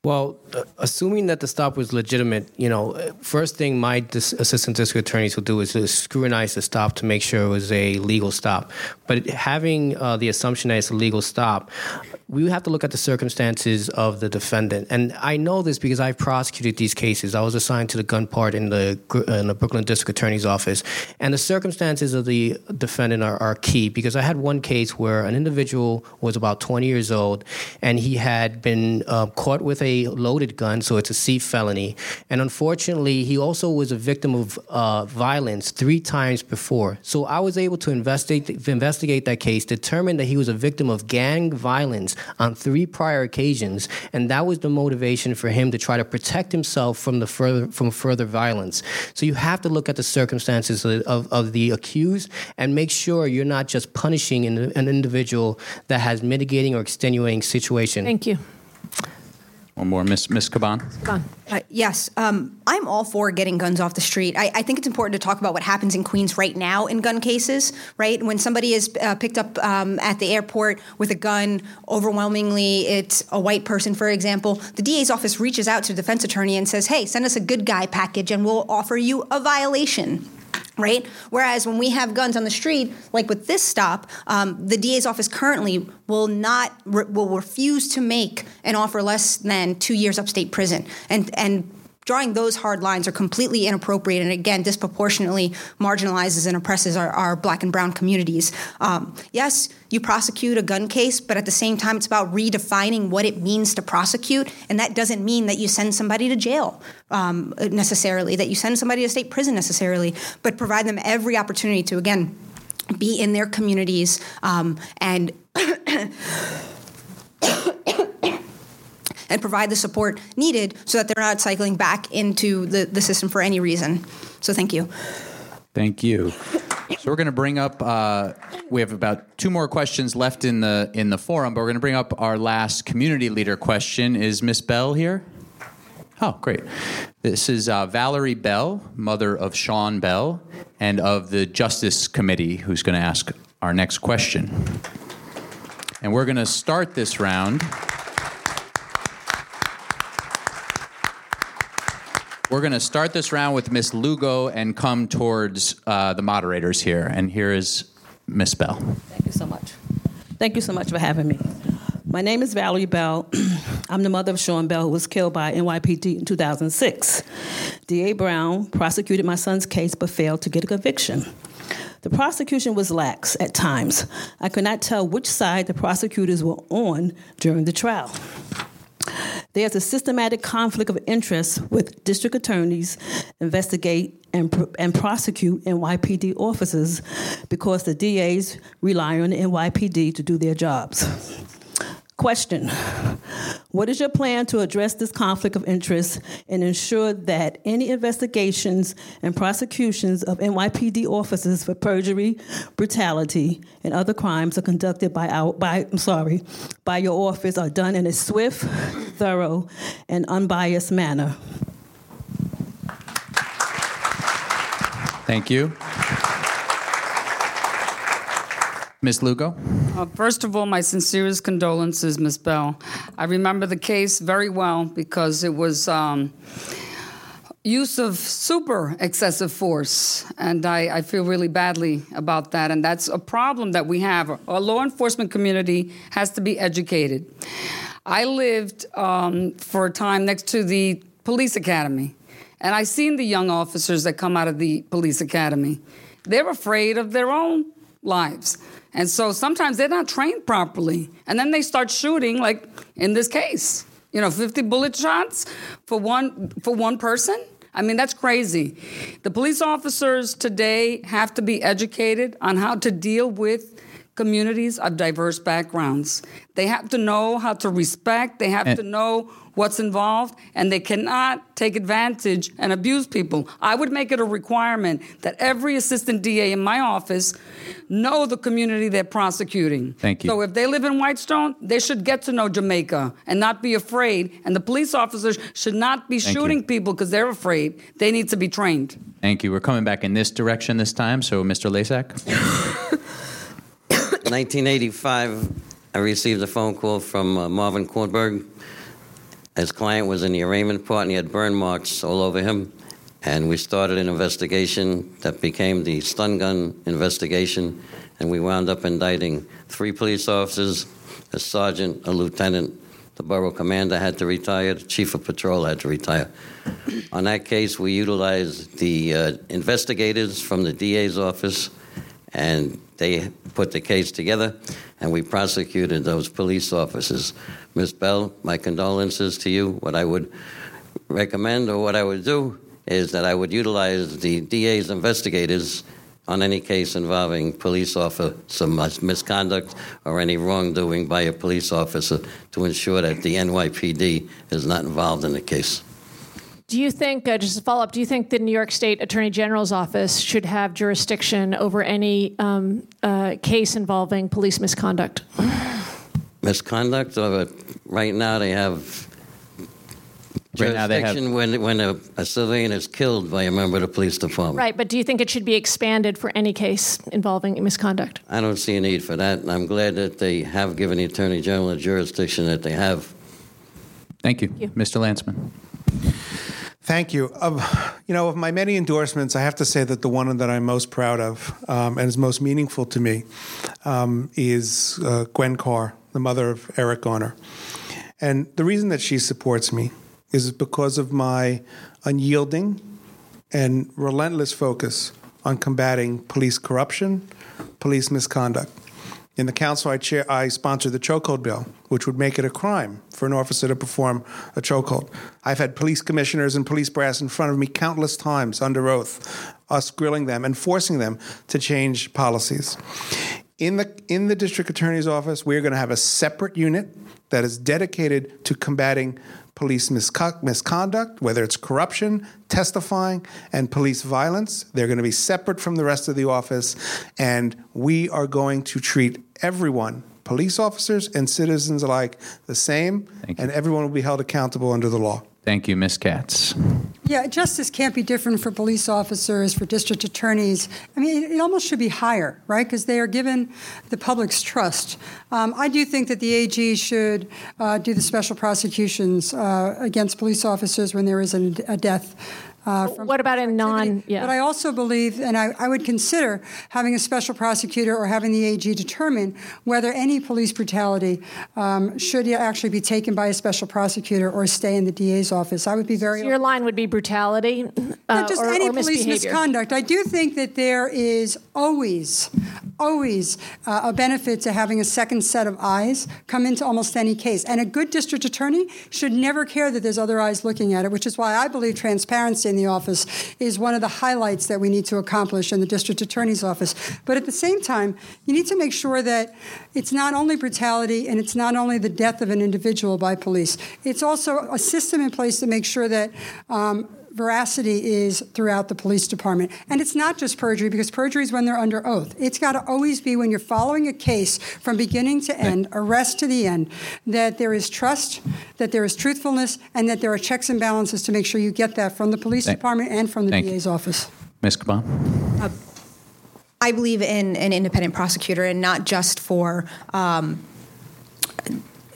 Well, uh, assuming that the stop was legitimate, you know, uh, first thing my dis- assistant district attorneys will do is to scrutinize the stop to make sure it was a legal stop. But having uh, the assumption that it's a legal stop, we have to look at the circumstances of the defendant. And I know this because I've prosecuted these cases. I was assigned to the gun part in the in the Brooklyn District Attorney's office, and the circumstances of the defendant are, are key. Because I had one case where an individual was about 20 years old, and he had been uh, caught with a loaded gun, so it's a C felony. And unfortunately, he also was a victim of uh, violence three times before. So I was able to investigate investigate that case, determine that he was a victim of gang violence on three prior occasions, and that was the motivation for him to try to protect himself from the further from further violence. So you have to look at the circumstances of, of, the accused and make sure you're not just punishing an, an individual that has mitigating or extenuating situation. Thank you. One more, Miss Miss Caban. Uh, yes, um, I'm all for getting guns off the street. I, I, think it's important to talk about what happens in Queens right now in gun cases. Right when somebody is uh, picked up um, at the airport with a gun, overwhelmingly it's a white person, for example. The DA's office reaches out to the defense attorney and says, "Hey, send us a good guy package, and we'll offer you a violation." Right? Whereas when we have guns on the street, like with this stop, um, the DA's office currently will not re- will refuse to make an offer less than two years upstate prison, and and. Drawing those hard lines are completely inappropriate and again disproportionately marginalizes and oppresses our, our black and brown communities. Um, yes, you prosecute a gun case, but at the same time, it's about redefining what it means to prosecute. And that doesn't mean that you send somebody to jail um, necessarily, that you send somebody to state prison necessarily, but provide them every opportunity to, again, be in their communities um, and and provide the support needed so that they're not cycling back into the, the system for any reason. So thank you. Thank you. So we're going to bring up. Uh, we have about two more questions left in the in the forum, but we're going to bring up our last community leader question. Is Miss Bell here? Oh, great. This is uh, Valerie Bell, mother of Sean Bell, and of the Justice Committee, who's going to ask our next question. And we're going to start this round. We're going to start this round with Miss Lugo and come towards uh, the moderators here. And here is Miss Bell. Thank you so much. Thank you so much for having me. My name is Valerie Bell. I'm the mother of Sean Bell, who was killed by NYPD in 2006. D.A. Brown prosecuted my son's case but failed to get a conviction. The prosecution was lax at times. I could not tell which side the prosecutors were on during the trial. There's a systematic conflict of interest with district attorneys investigate and, and prosecute NYPD officers because the DAs rely on the NYPD to do their jobs. Question What is your plan to address this conflict of interest and ensure that any investigations and prosecutions of NYPD officers for perjury, brutality, and other crimes are conducted by our by I'm sorry, by your office are done in a swift, thorough, and unbiased manner? Thank you. Ms. Lugo? Uh, first of all, my sincerest condolences, Ms. Bell. I remember the case very well because it was um, use of super excessive force, and I, I, feel really badly about that. And that's a problem that we have. Our law enforcement community has to be educated. I lived um, for a time next to the police academy, and I seen the young officers that come out of the police academy. They're afraid of their own lives. And so sometimes they're not trained properly. And then they start shooting, like in this case, you know, 50 bullet shots for one, for one person. I mean, that's crazy. The police officers today have to be educated on how to deal with communities of diverse backgrounds. They have to know how to respect, they have and- to know what's involved, and they cannot take advantage and abuse people. I would make it a requirement that every assistant DA in my office know the community they're prosecuting. Thank you. So if they live in Whitestone, they should get to know Jamaica and not be afraid. And the police officers should not be Thank shooting you. people because they're afraid. They need to be trained. Thank you. We're coming back in this direction this time. So, Mr. Lasak. 1985, I received a phone call from uh, Marvin Kornberg his client was in the arraignment part and he had burn marks all over him. And we started an investigation that became the stun gun investigation. And we wound up indicting three police officers, a sergeant, a lieutenant. The borough commander had to retire, the chief of patrol had to retire. On that case, we utilized the uh, investigators from the DA's office, and they put the case together, and we prosecuted those police officers. Ms. Bell, my condolences to you. What I would recommend or what I would do is that I would utilize the DA's investigators on any case involving police officer misconduct or any wrongdoing by a police officer to ensure that the NYPD is not involved in the case. Do you think, uh, just a follow up, do you think the New York State Attorney General's office should have jurisdiction over any um, uh, case involving police misconduct? misconduct, or right now they have Right now they have- jurisdiction when, when a, a civilian is killed by a member of the police department. Right, but do you think it should be expanded for any case involving misconduct? I don't see a need for that, and I'm glad that they have given the Attorney General the jurisdiction that they have. Thank you. Mr. Lancman. Thank you. Um, you know, of my many endorsements, I have to say that the one that I'm most proud of um, and is most meaningful to me um, is uh, Gwen Carr, the mother of Eric Garner. And the reason that she supports me is because of my unyielding and relentless focus on combating police corruption, police misconduct. In the council, I, chair, I sponsored the chokehold bill, which would make it a crime for an officer to perform a chokehold. I've had police commissioners and police brass in front of me countless times under oath, us grilling them and forcing them to change policies. In the in the district attorney's office, we're going to have a separate unit that is dedicated to combating police misco- misconduct, whether it's corruption, testifying, and police violence. They're going to be separate from the rest of the office, and we are going to treat everyone, police officers and citizens alike, the same, and everyone will be held accountable under the law. Thank you, Ms. Katz. Yeah, justice can't be different for police officers, for district attorneys. I mean, it, almost should be higher, right? Because they are given the public's trust. Um, I do think that the AG should uh, do the special prosecutions uh, against police officers when there is a, a death. Uh, what about a non? Yeah. But I also believe, and I, I, would consider having a special prosecutor or having the AG determine whether any police brutality um, should actually be taken by a special prosecutor or stay in the DA's office. I would be very. So your line would be brutality, uh, just or, any or police misconduct. I do think that there is always always uh, a benefit to having a second set of eyes come into almost any case. And a good district attorney should never care that there's other eyes looking at it, which is why I believe transparency in the office is one of the highlights that we need to accomplish in the district attorney's office. But at the same time, you need to make sure that it's not only brutality and it's not only the death of an individual by police, it's also a system in place to make sure that. Um, veracity is throughout the police department. And it's not just perjury, because perjury is when they're under oath. It's got to always be when you're following a case from beginning to end, arrest to the end, that there is trust, that there is truthfulness, and that there are checks and balances to make sure you get that from the police Thank- department and from the Thank DA's office. Ms. Caban? I believe in an independent prosecutor and not just for um,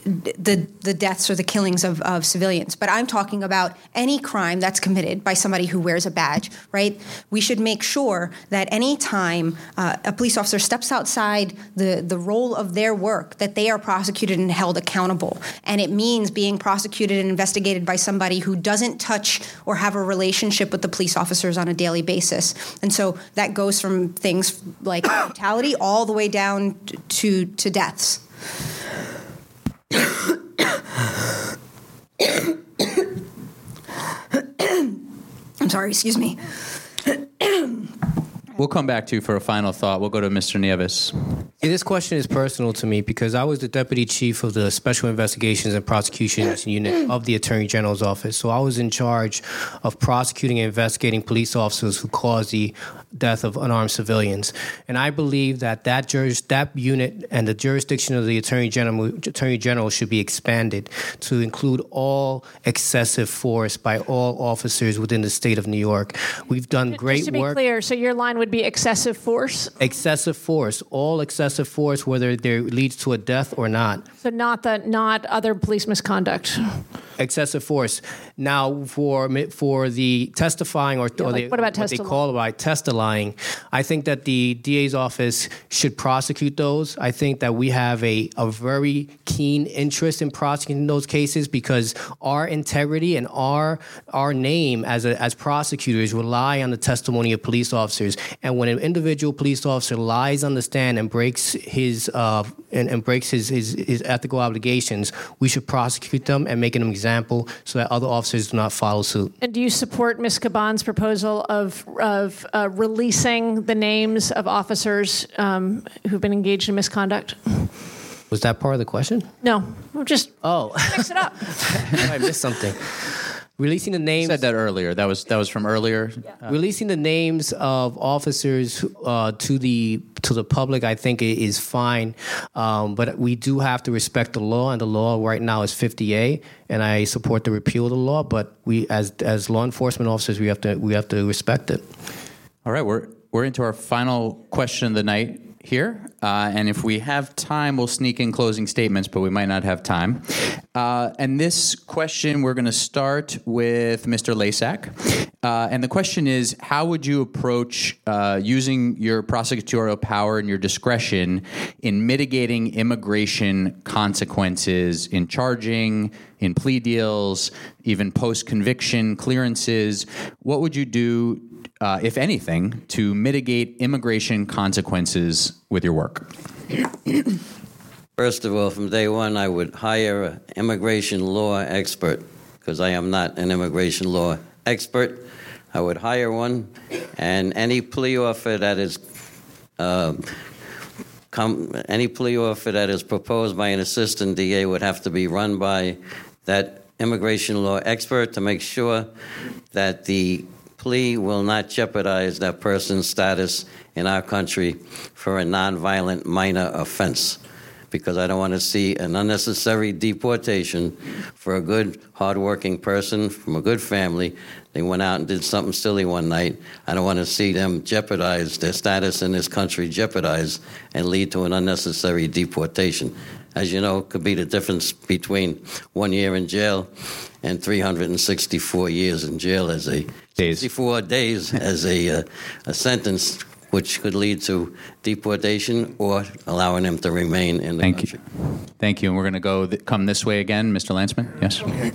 the the deaths or the killings of, of civilians. But I'm talking about any crime that's committed by somebody who wears a badge, right? We should make sure that any time uh, a police officer steps outside the, the role of their work, that they are prosecuted and held accountable. And it means being prosecuted and investigated by somebody who doesn't touch or have a relationship with the police officers on a daily basis. And so that goes from things like brutality all the way down to to deaths. I'm sorry, excuse me. We'll come back to you for a final thought. We'll go to Mr. Nieves. Yeah, this question is personal to me because I was the deputy chief of the Special Investigations and Prosecutions Unit of the Attorney General's office. So I was in charge of prosecuting and investigating police officers who caused the death of unarmed civilians. And I believe that that, juris, that unit and the jurisdiction of the Attorney General, Attorney General should be expanded to include all excessive force by all officers within the state of New York. We've done great Just to be work. clear, so your line would be excessive force, Excessive force, all excessive force, whether there leads to a death or not. so not the not other police misconduct. Excessive force. Now, for for the testifying or, or like, the, what about they testi-lying? call about testifying, I think that the DA's office should prosecute those. I think that we have a, a very keen interest in prosecuting those cases because our integrity and our our name as a, as prosecutors rely on the testimony of police officers. And when an individual police officer lies on the stand and breaks his uh, and, and breaks his, his his ethical obligations, we should prosecute them and make an example so that other officers do not follow suit. And do you support Ms. Caban's proposal of of uh, releasing the names of officers um, who've been engaged in misconduct? Was that part of the question? No, we're just Oh, mix it up. I missed something. Releasing the names. said that earlier. That was that was from earlier. Uh, releasing the names of officers uh, to the to the public, I think, is fine. Um, but we do have to respect the law, and the law right now is 50A, and I support the repeal of the law. But we, as as law enforcement officers, we have to we have to respect it. All right, we're we're into our final question of the night here, uh, and if we have time, we'll sneak in closing statements, but we might not have time. Uh, and this question, we're going to start with Mr. Lasak, uh, and the question is: How would you approach uh, using your prosecutorial power and your discretion in mitigating immigration consequences in charging? In plea deals, even post conviction clearances, what would you do uh, if anything, to mitigate immigration consequences with your work? First of all, from day one, I would hire an immigration law expert because I am not an immigration law expert. I would hire one, and any plea offer that is uh, come, any plea offer that is proposed by an assistant DA would have to be run by that immigration law expert to make sure that the plea will not jeopardize that person's status in our country for a nonviolent minor offense. Because I don't want to see an unnecessary deportation for a good, hardworking person from a good family. They went out and did something silly one night. I don't want to see them jeopardize their status in this country, jeopardized, and lead to an unnecessary deportation. As you know, could be the difference between one year in jail and 364 years in jail as a 64 days as a, uh, a sentence which could lead to deportation or allowing them to remain in the Thank country. you. Thank you. And we're going to go th- come this way again, Mr. Lancman. Yes. Okay.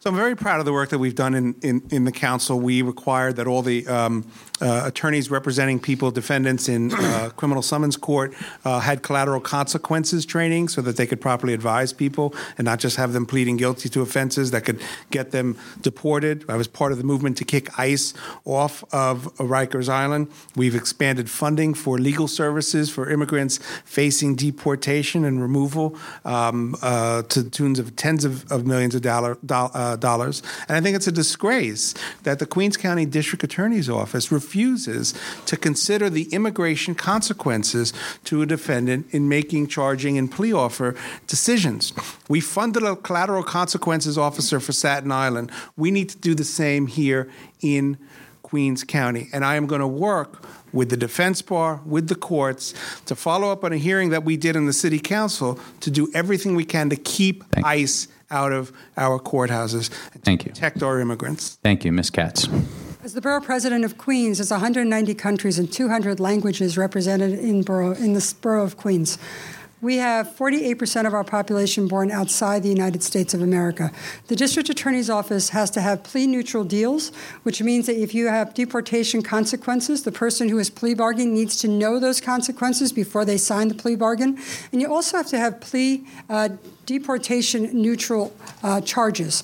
So I'm very proud of the work that we've done in, in, in the council. We required that all the um, uh, attorneys representing people, defendants in uh, criminal summons court, uh, had collateral consequences training so that they could properly advise people and not just have them pleading guilty to offenses that could get them deported. I was part of the movement to kick ICE off of Rikers Island. We've expanded funding for legal services for immigrants facing deportation and removal um, uh, to the tunes of tens of, of millions of dollar, do, uh, dollars. And I think it's a disgrace that the Queens County District Attorney's Office refuses to consider the immigration consequences to a defendant in making charging and plea offer decisions. We funded a collateral consequences officer for Staten Island. We need to do the same here in Queens County. And I am going to work with the defense bar, with the courts, to follow up on a hearing that we did in the city council to do everything we can to keep ICE out of our courthouses and Thank you. protect our immigrants. Thank you, Ms. Katz. As the borough president of Queens, there's 190 countries and 200 languages represented in borough in the borough of Queens. We have 48% of our population born outside the United States of America. The district attorney's office has to have plea neutral deals, which means that if you have deportation consequences, the person who is plea bargaining needs to know those consequences before they sign the plea bargain. And you also have to have plea uh, deportation neutral uh, charges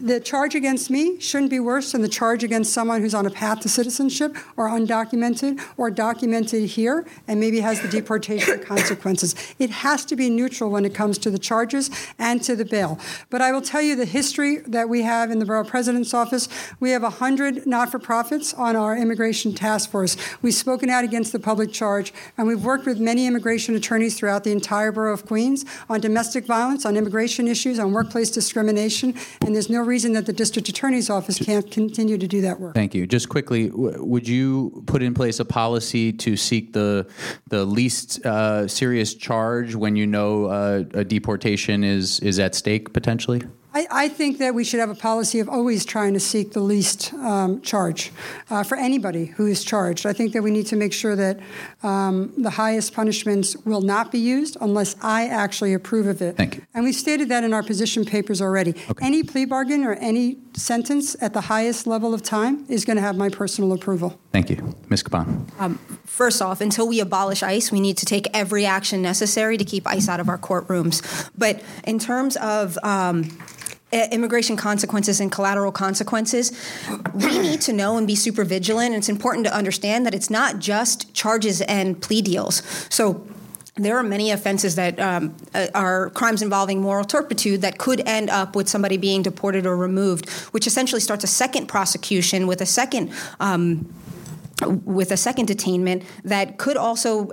the charge against me shouldn't be worse than the charge against someone who's on a path to citizenship or undocumented or documented here and maybe has the deportation consequences. It has to be neutral when it comes to the charges and to the bail. But I will tell you the history that we have in the borough president's office. We have 100 not for profits on our immigration task force. We've spoken out against the public charge, and we've worked with many immigration attorneys throughout the entire borough of Queens on domestic violence, on immigration issues, on workplace discrimination, and there's no reason that the district attorney's office can't continue to do that work. Thank you. Just quickly, w- would you put in place a policy to seek the the least uh, serious charge when you know uh, a deportation is is at stake potentially? I, I, think that we should have a policy of always trying to seek the least um, charge uh, for anybody who is charged. I think that we need to make sure that um, the highest punishments will not be used unless I actually approve of it. Thank you. And we stated that in our position papers already. Okay. Any plea bargain or any sentence at the highest level of time is going to have my personal approval. Thank you. Ms. Caban. Um, first off, until we abolish ICE, we need to take every action necessary to keep ICE out of our courtrooms. But in terms of um, immigration consequences and collateral consequences, we need to know and be super vigilant. It's important to understand that it's not just charges and plea deals. So there are many offenses that um, are crimes involving moral turpitude that could end up with somebody being deported or removed, which essentially starts a second prosecution with a second um, with a second detainment that could also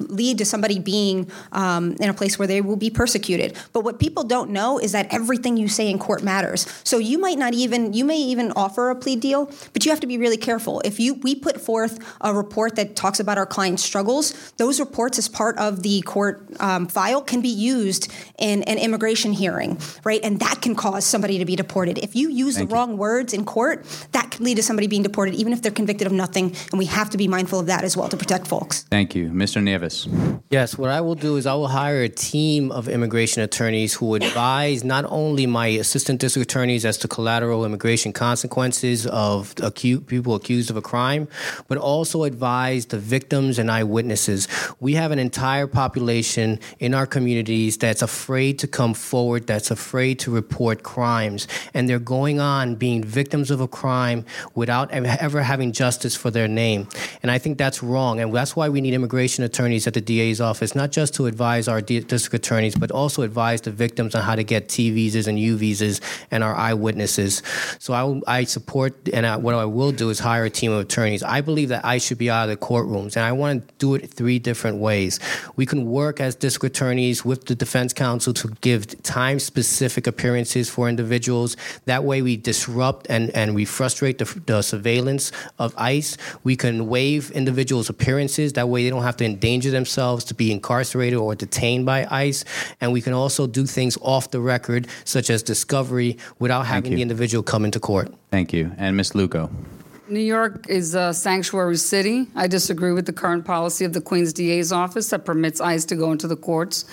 lead to somebody being um, in a place where they will be persecuted. But what people don't know is that everything you say in court matters. So you might not even you may even offer a plea deal, but you have to be really careful. If you we put forth a report that talks about our client's struggles, those reports as part of the court um, file can be used in an immigration hearing, right? And that can cause somebody to be deported. If you use Thank the you. wrong words in court, that can lead to somebody being deported, even if they're convicted of nothing. And we have to be mindful of that as well to protect folks. Thank you. Mr. Nieves. Yes, what I will do is I will hire a team of immigration attorneys who advise not only my assistant district attorneys as to collateral immigration consequences of acu- people accused of a crime, but also advise the victims and eyewitnesses. We have an entire population in our communities that's afraid to come forward, that's afraid to report crimes, and they're going on being victims of a crime without ever having justice for their name. And I think that's wrong, and that's why we need immigration attorneys at the DA's office, not just to advise our district attorneys, but also advise the victims on how to get T visas and U visas and our eyewitnesses. So I, I support, and I, what I will do is hire a team of attorneys. I believe that I should be out of the courtrooms, and I want to do it three different ways. We can work as district attorneys with the defense counsel to give time specific appearances for individuals. That way, we disrupt and, and we frustrate the, the surveillance of ICE. We can waive individuals' appearances. That way, they don't have to endanger themselves to be incarcerated or detained by ICE. And we can also do things off the record, such as discovery, without having you. the individual come into court. Thank you. And Ms. Lugo. New York is a sanctuary city. I disagree with the current policy of the Queen's DA's office that permits ICE to go into the courts.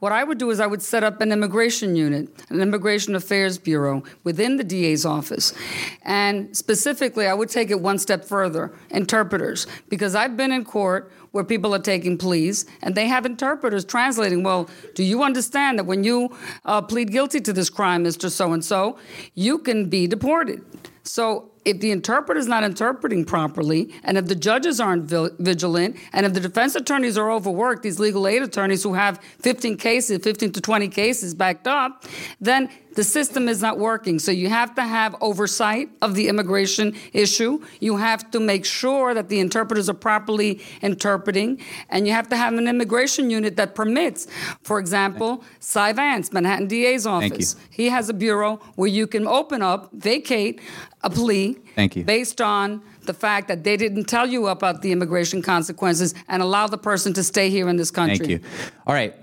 What I would do is I would set up an immigration unit, an immigration affairs bureau within the DA's office. And specifically, I would take it one step further interpreters, because I've been in court where people are taking pleas and they have interpreters translating. Well, do you understand that when you uh, plead guilty to this crime, Mr. So and so, you can be deported? So if the interpreter is not interpreting properly, and if the judges aren't vigilant, and if the defense attorneys are overworked, these legal aid attorneys who have 15 cases, 15 to 20 cases backed up, then the system is not working. So you have to have oversight of the immigration issue. You have to make sure that the interpreters are properly interpreting, and you have to have an immigration unit that permits, for example, Cy Vance, Manhattan DA's office. He has a bureau where you can open up, vacate a plea Thank you. based on the fact that they didn't tell you about the immigration consequences and allow the person to stay here in this country. Thank you. All right.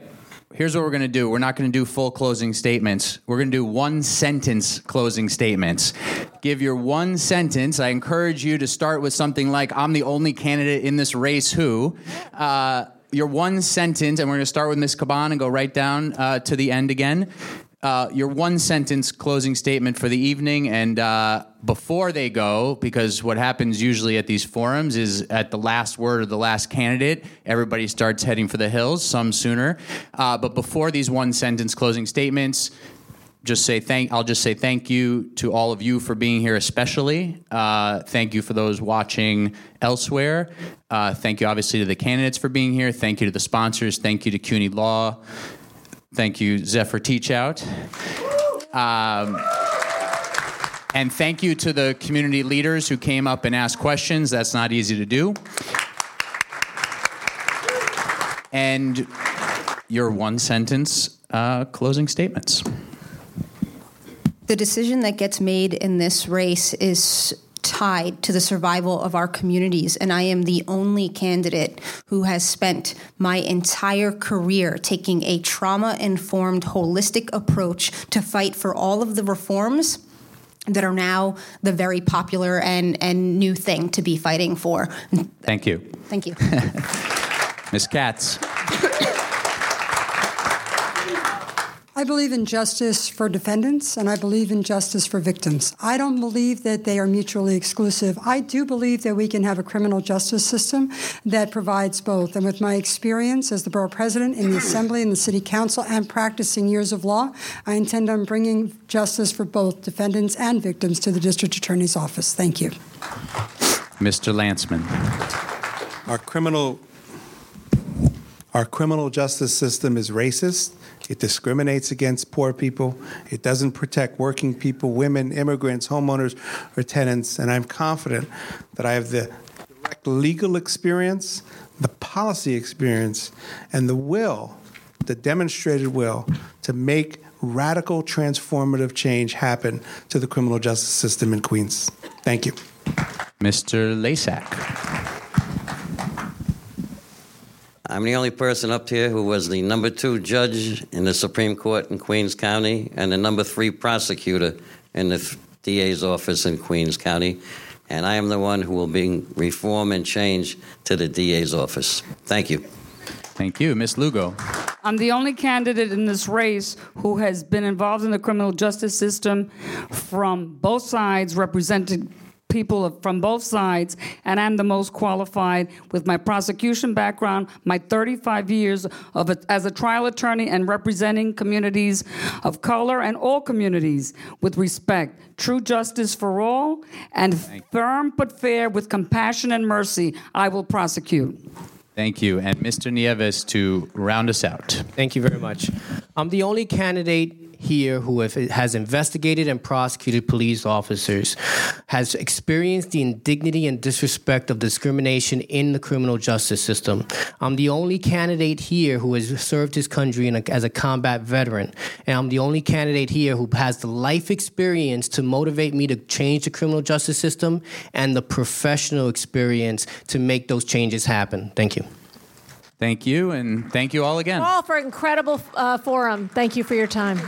Here's what we're going to do. We're not going to do full closing statements. We're going to do one sentence closing statements. Give your one sentence. I encourage you to start with something like, I'm the only candidate in this race who. Uh, your one sentence, and we're going to start with Ms. Caban and go right down uh, to the end again uh, your one sentence closing statement for the evening. And uh, before they go, because what happens usually at these forums is at the last word of the last candidate, everybody starts heading for the hills, some sooner. Uh, but before these one sentence closing statements, just say thank i'll just say thank you to all of you for being here especially uh, thank you for those watching elsewhere uh, thank you obviously to the candidates for being here thank you to the sponsors thank you to cuny law Thank you, Zephyr Teachout. Um, and thank you to the community leaders who came up and asked questions. That's not easy to do. And your one sentence uh, closing statements. The decision that gets made in this race is tied to the survival of our communities. And I am the only candidate who has spent my entire career taking a trauma informed, holistic approach to fight for all of the reforms that are now the very popular and, and new thing to be fighting for. Thank you. Thank you. Ms. Katz. I believe in justice for defendants and I believe in justice for victims. I don't believe that they are mutually exclusive. I do believe that we can have a criminal justice system that provides both. And with my experience as the borough president in the assembly and the city council and practicing years of law, I intend on bringing justice for both defendants and victims to the district attorney's office. Thank you. Mr. Lancman. Our criminal our criminal justice system is racist. It discriminates against poor people. It doesn't protect working people, women, immigrants, homeowners, or tenants. And I'm confident that I have the direct legal experience, the policy experience, and the will, the demonstrated will, to make radical transformative change happen to the criminal justice system in Queens. Thank you. Mr. Lasak. I'm the only person up here who was the number two judge in the Supreme Court in Queens County and the number three prosecutor in the DA's office in Queens County. And I am the one who will bring reform and change to the DA's office. Thank you. Thank you. Ms. Lugo. I'm the only candidate in this race who has been involved in the criminal justice system from both sides, represented people from both sides, and I'm the most qualified with my prosecution background, my 35 years of a, as a trial attorney and representing communities of color and all communities with respect, true justice for all, and firm but fair with compassion and mercy. I will prosecute. Thank you. And Mr. Nieves to round us out. Thank you very much. I'm the only candidate here who has investigated and prosecuted police officers, has experienced the indignity and disrespect of discrimination in the criminal justice system. I'm the only candidate here who has served his country a, as a combat veteran. And I'm the only candidate here who has the life experience to motivate me to change the criminal justice system and the professional experience to make those changes happen. Thank you. Thank you, and thank you all again. All for incredible uh, forum. Thank you for your time.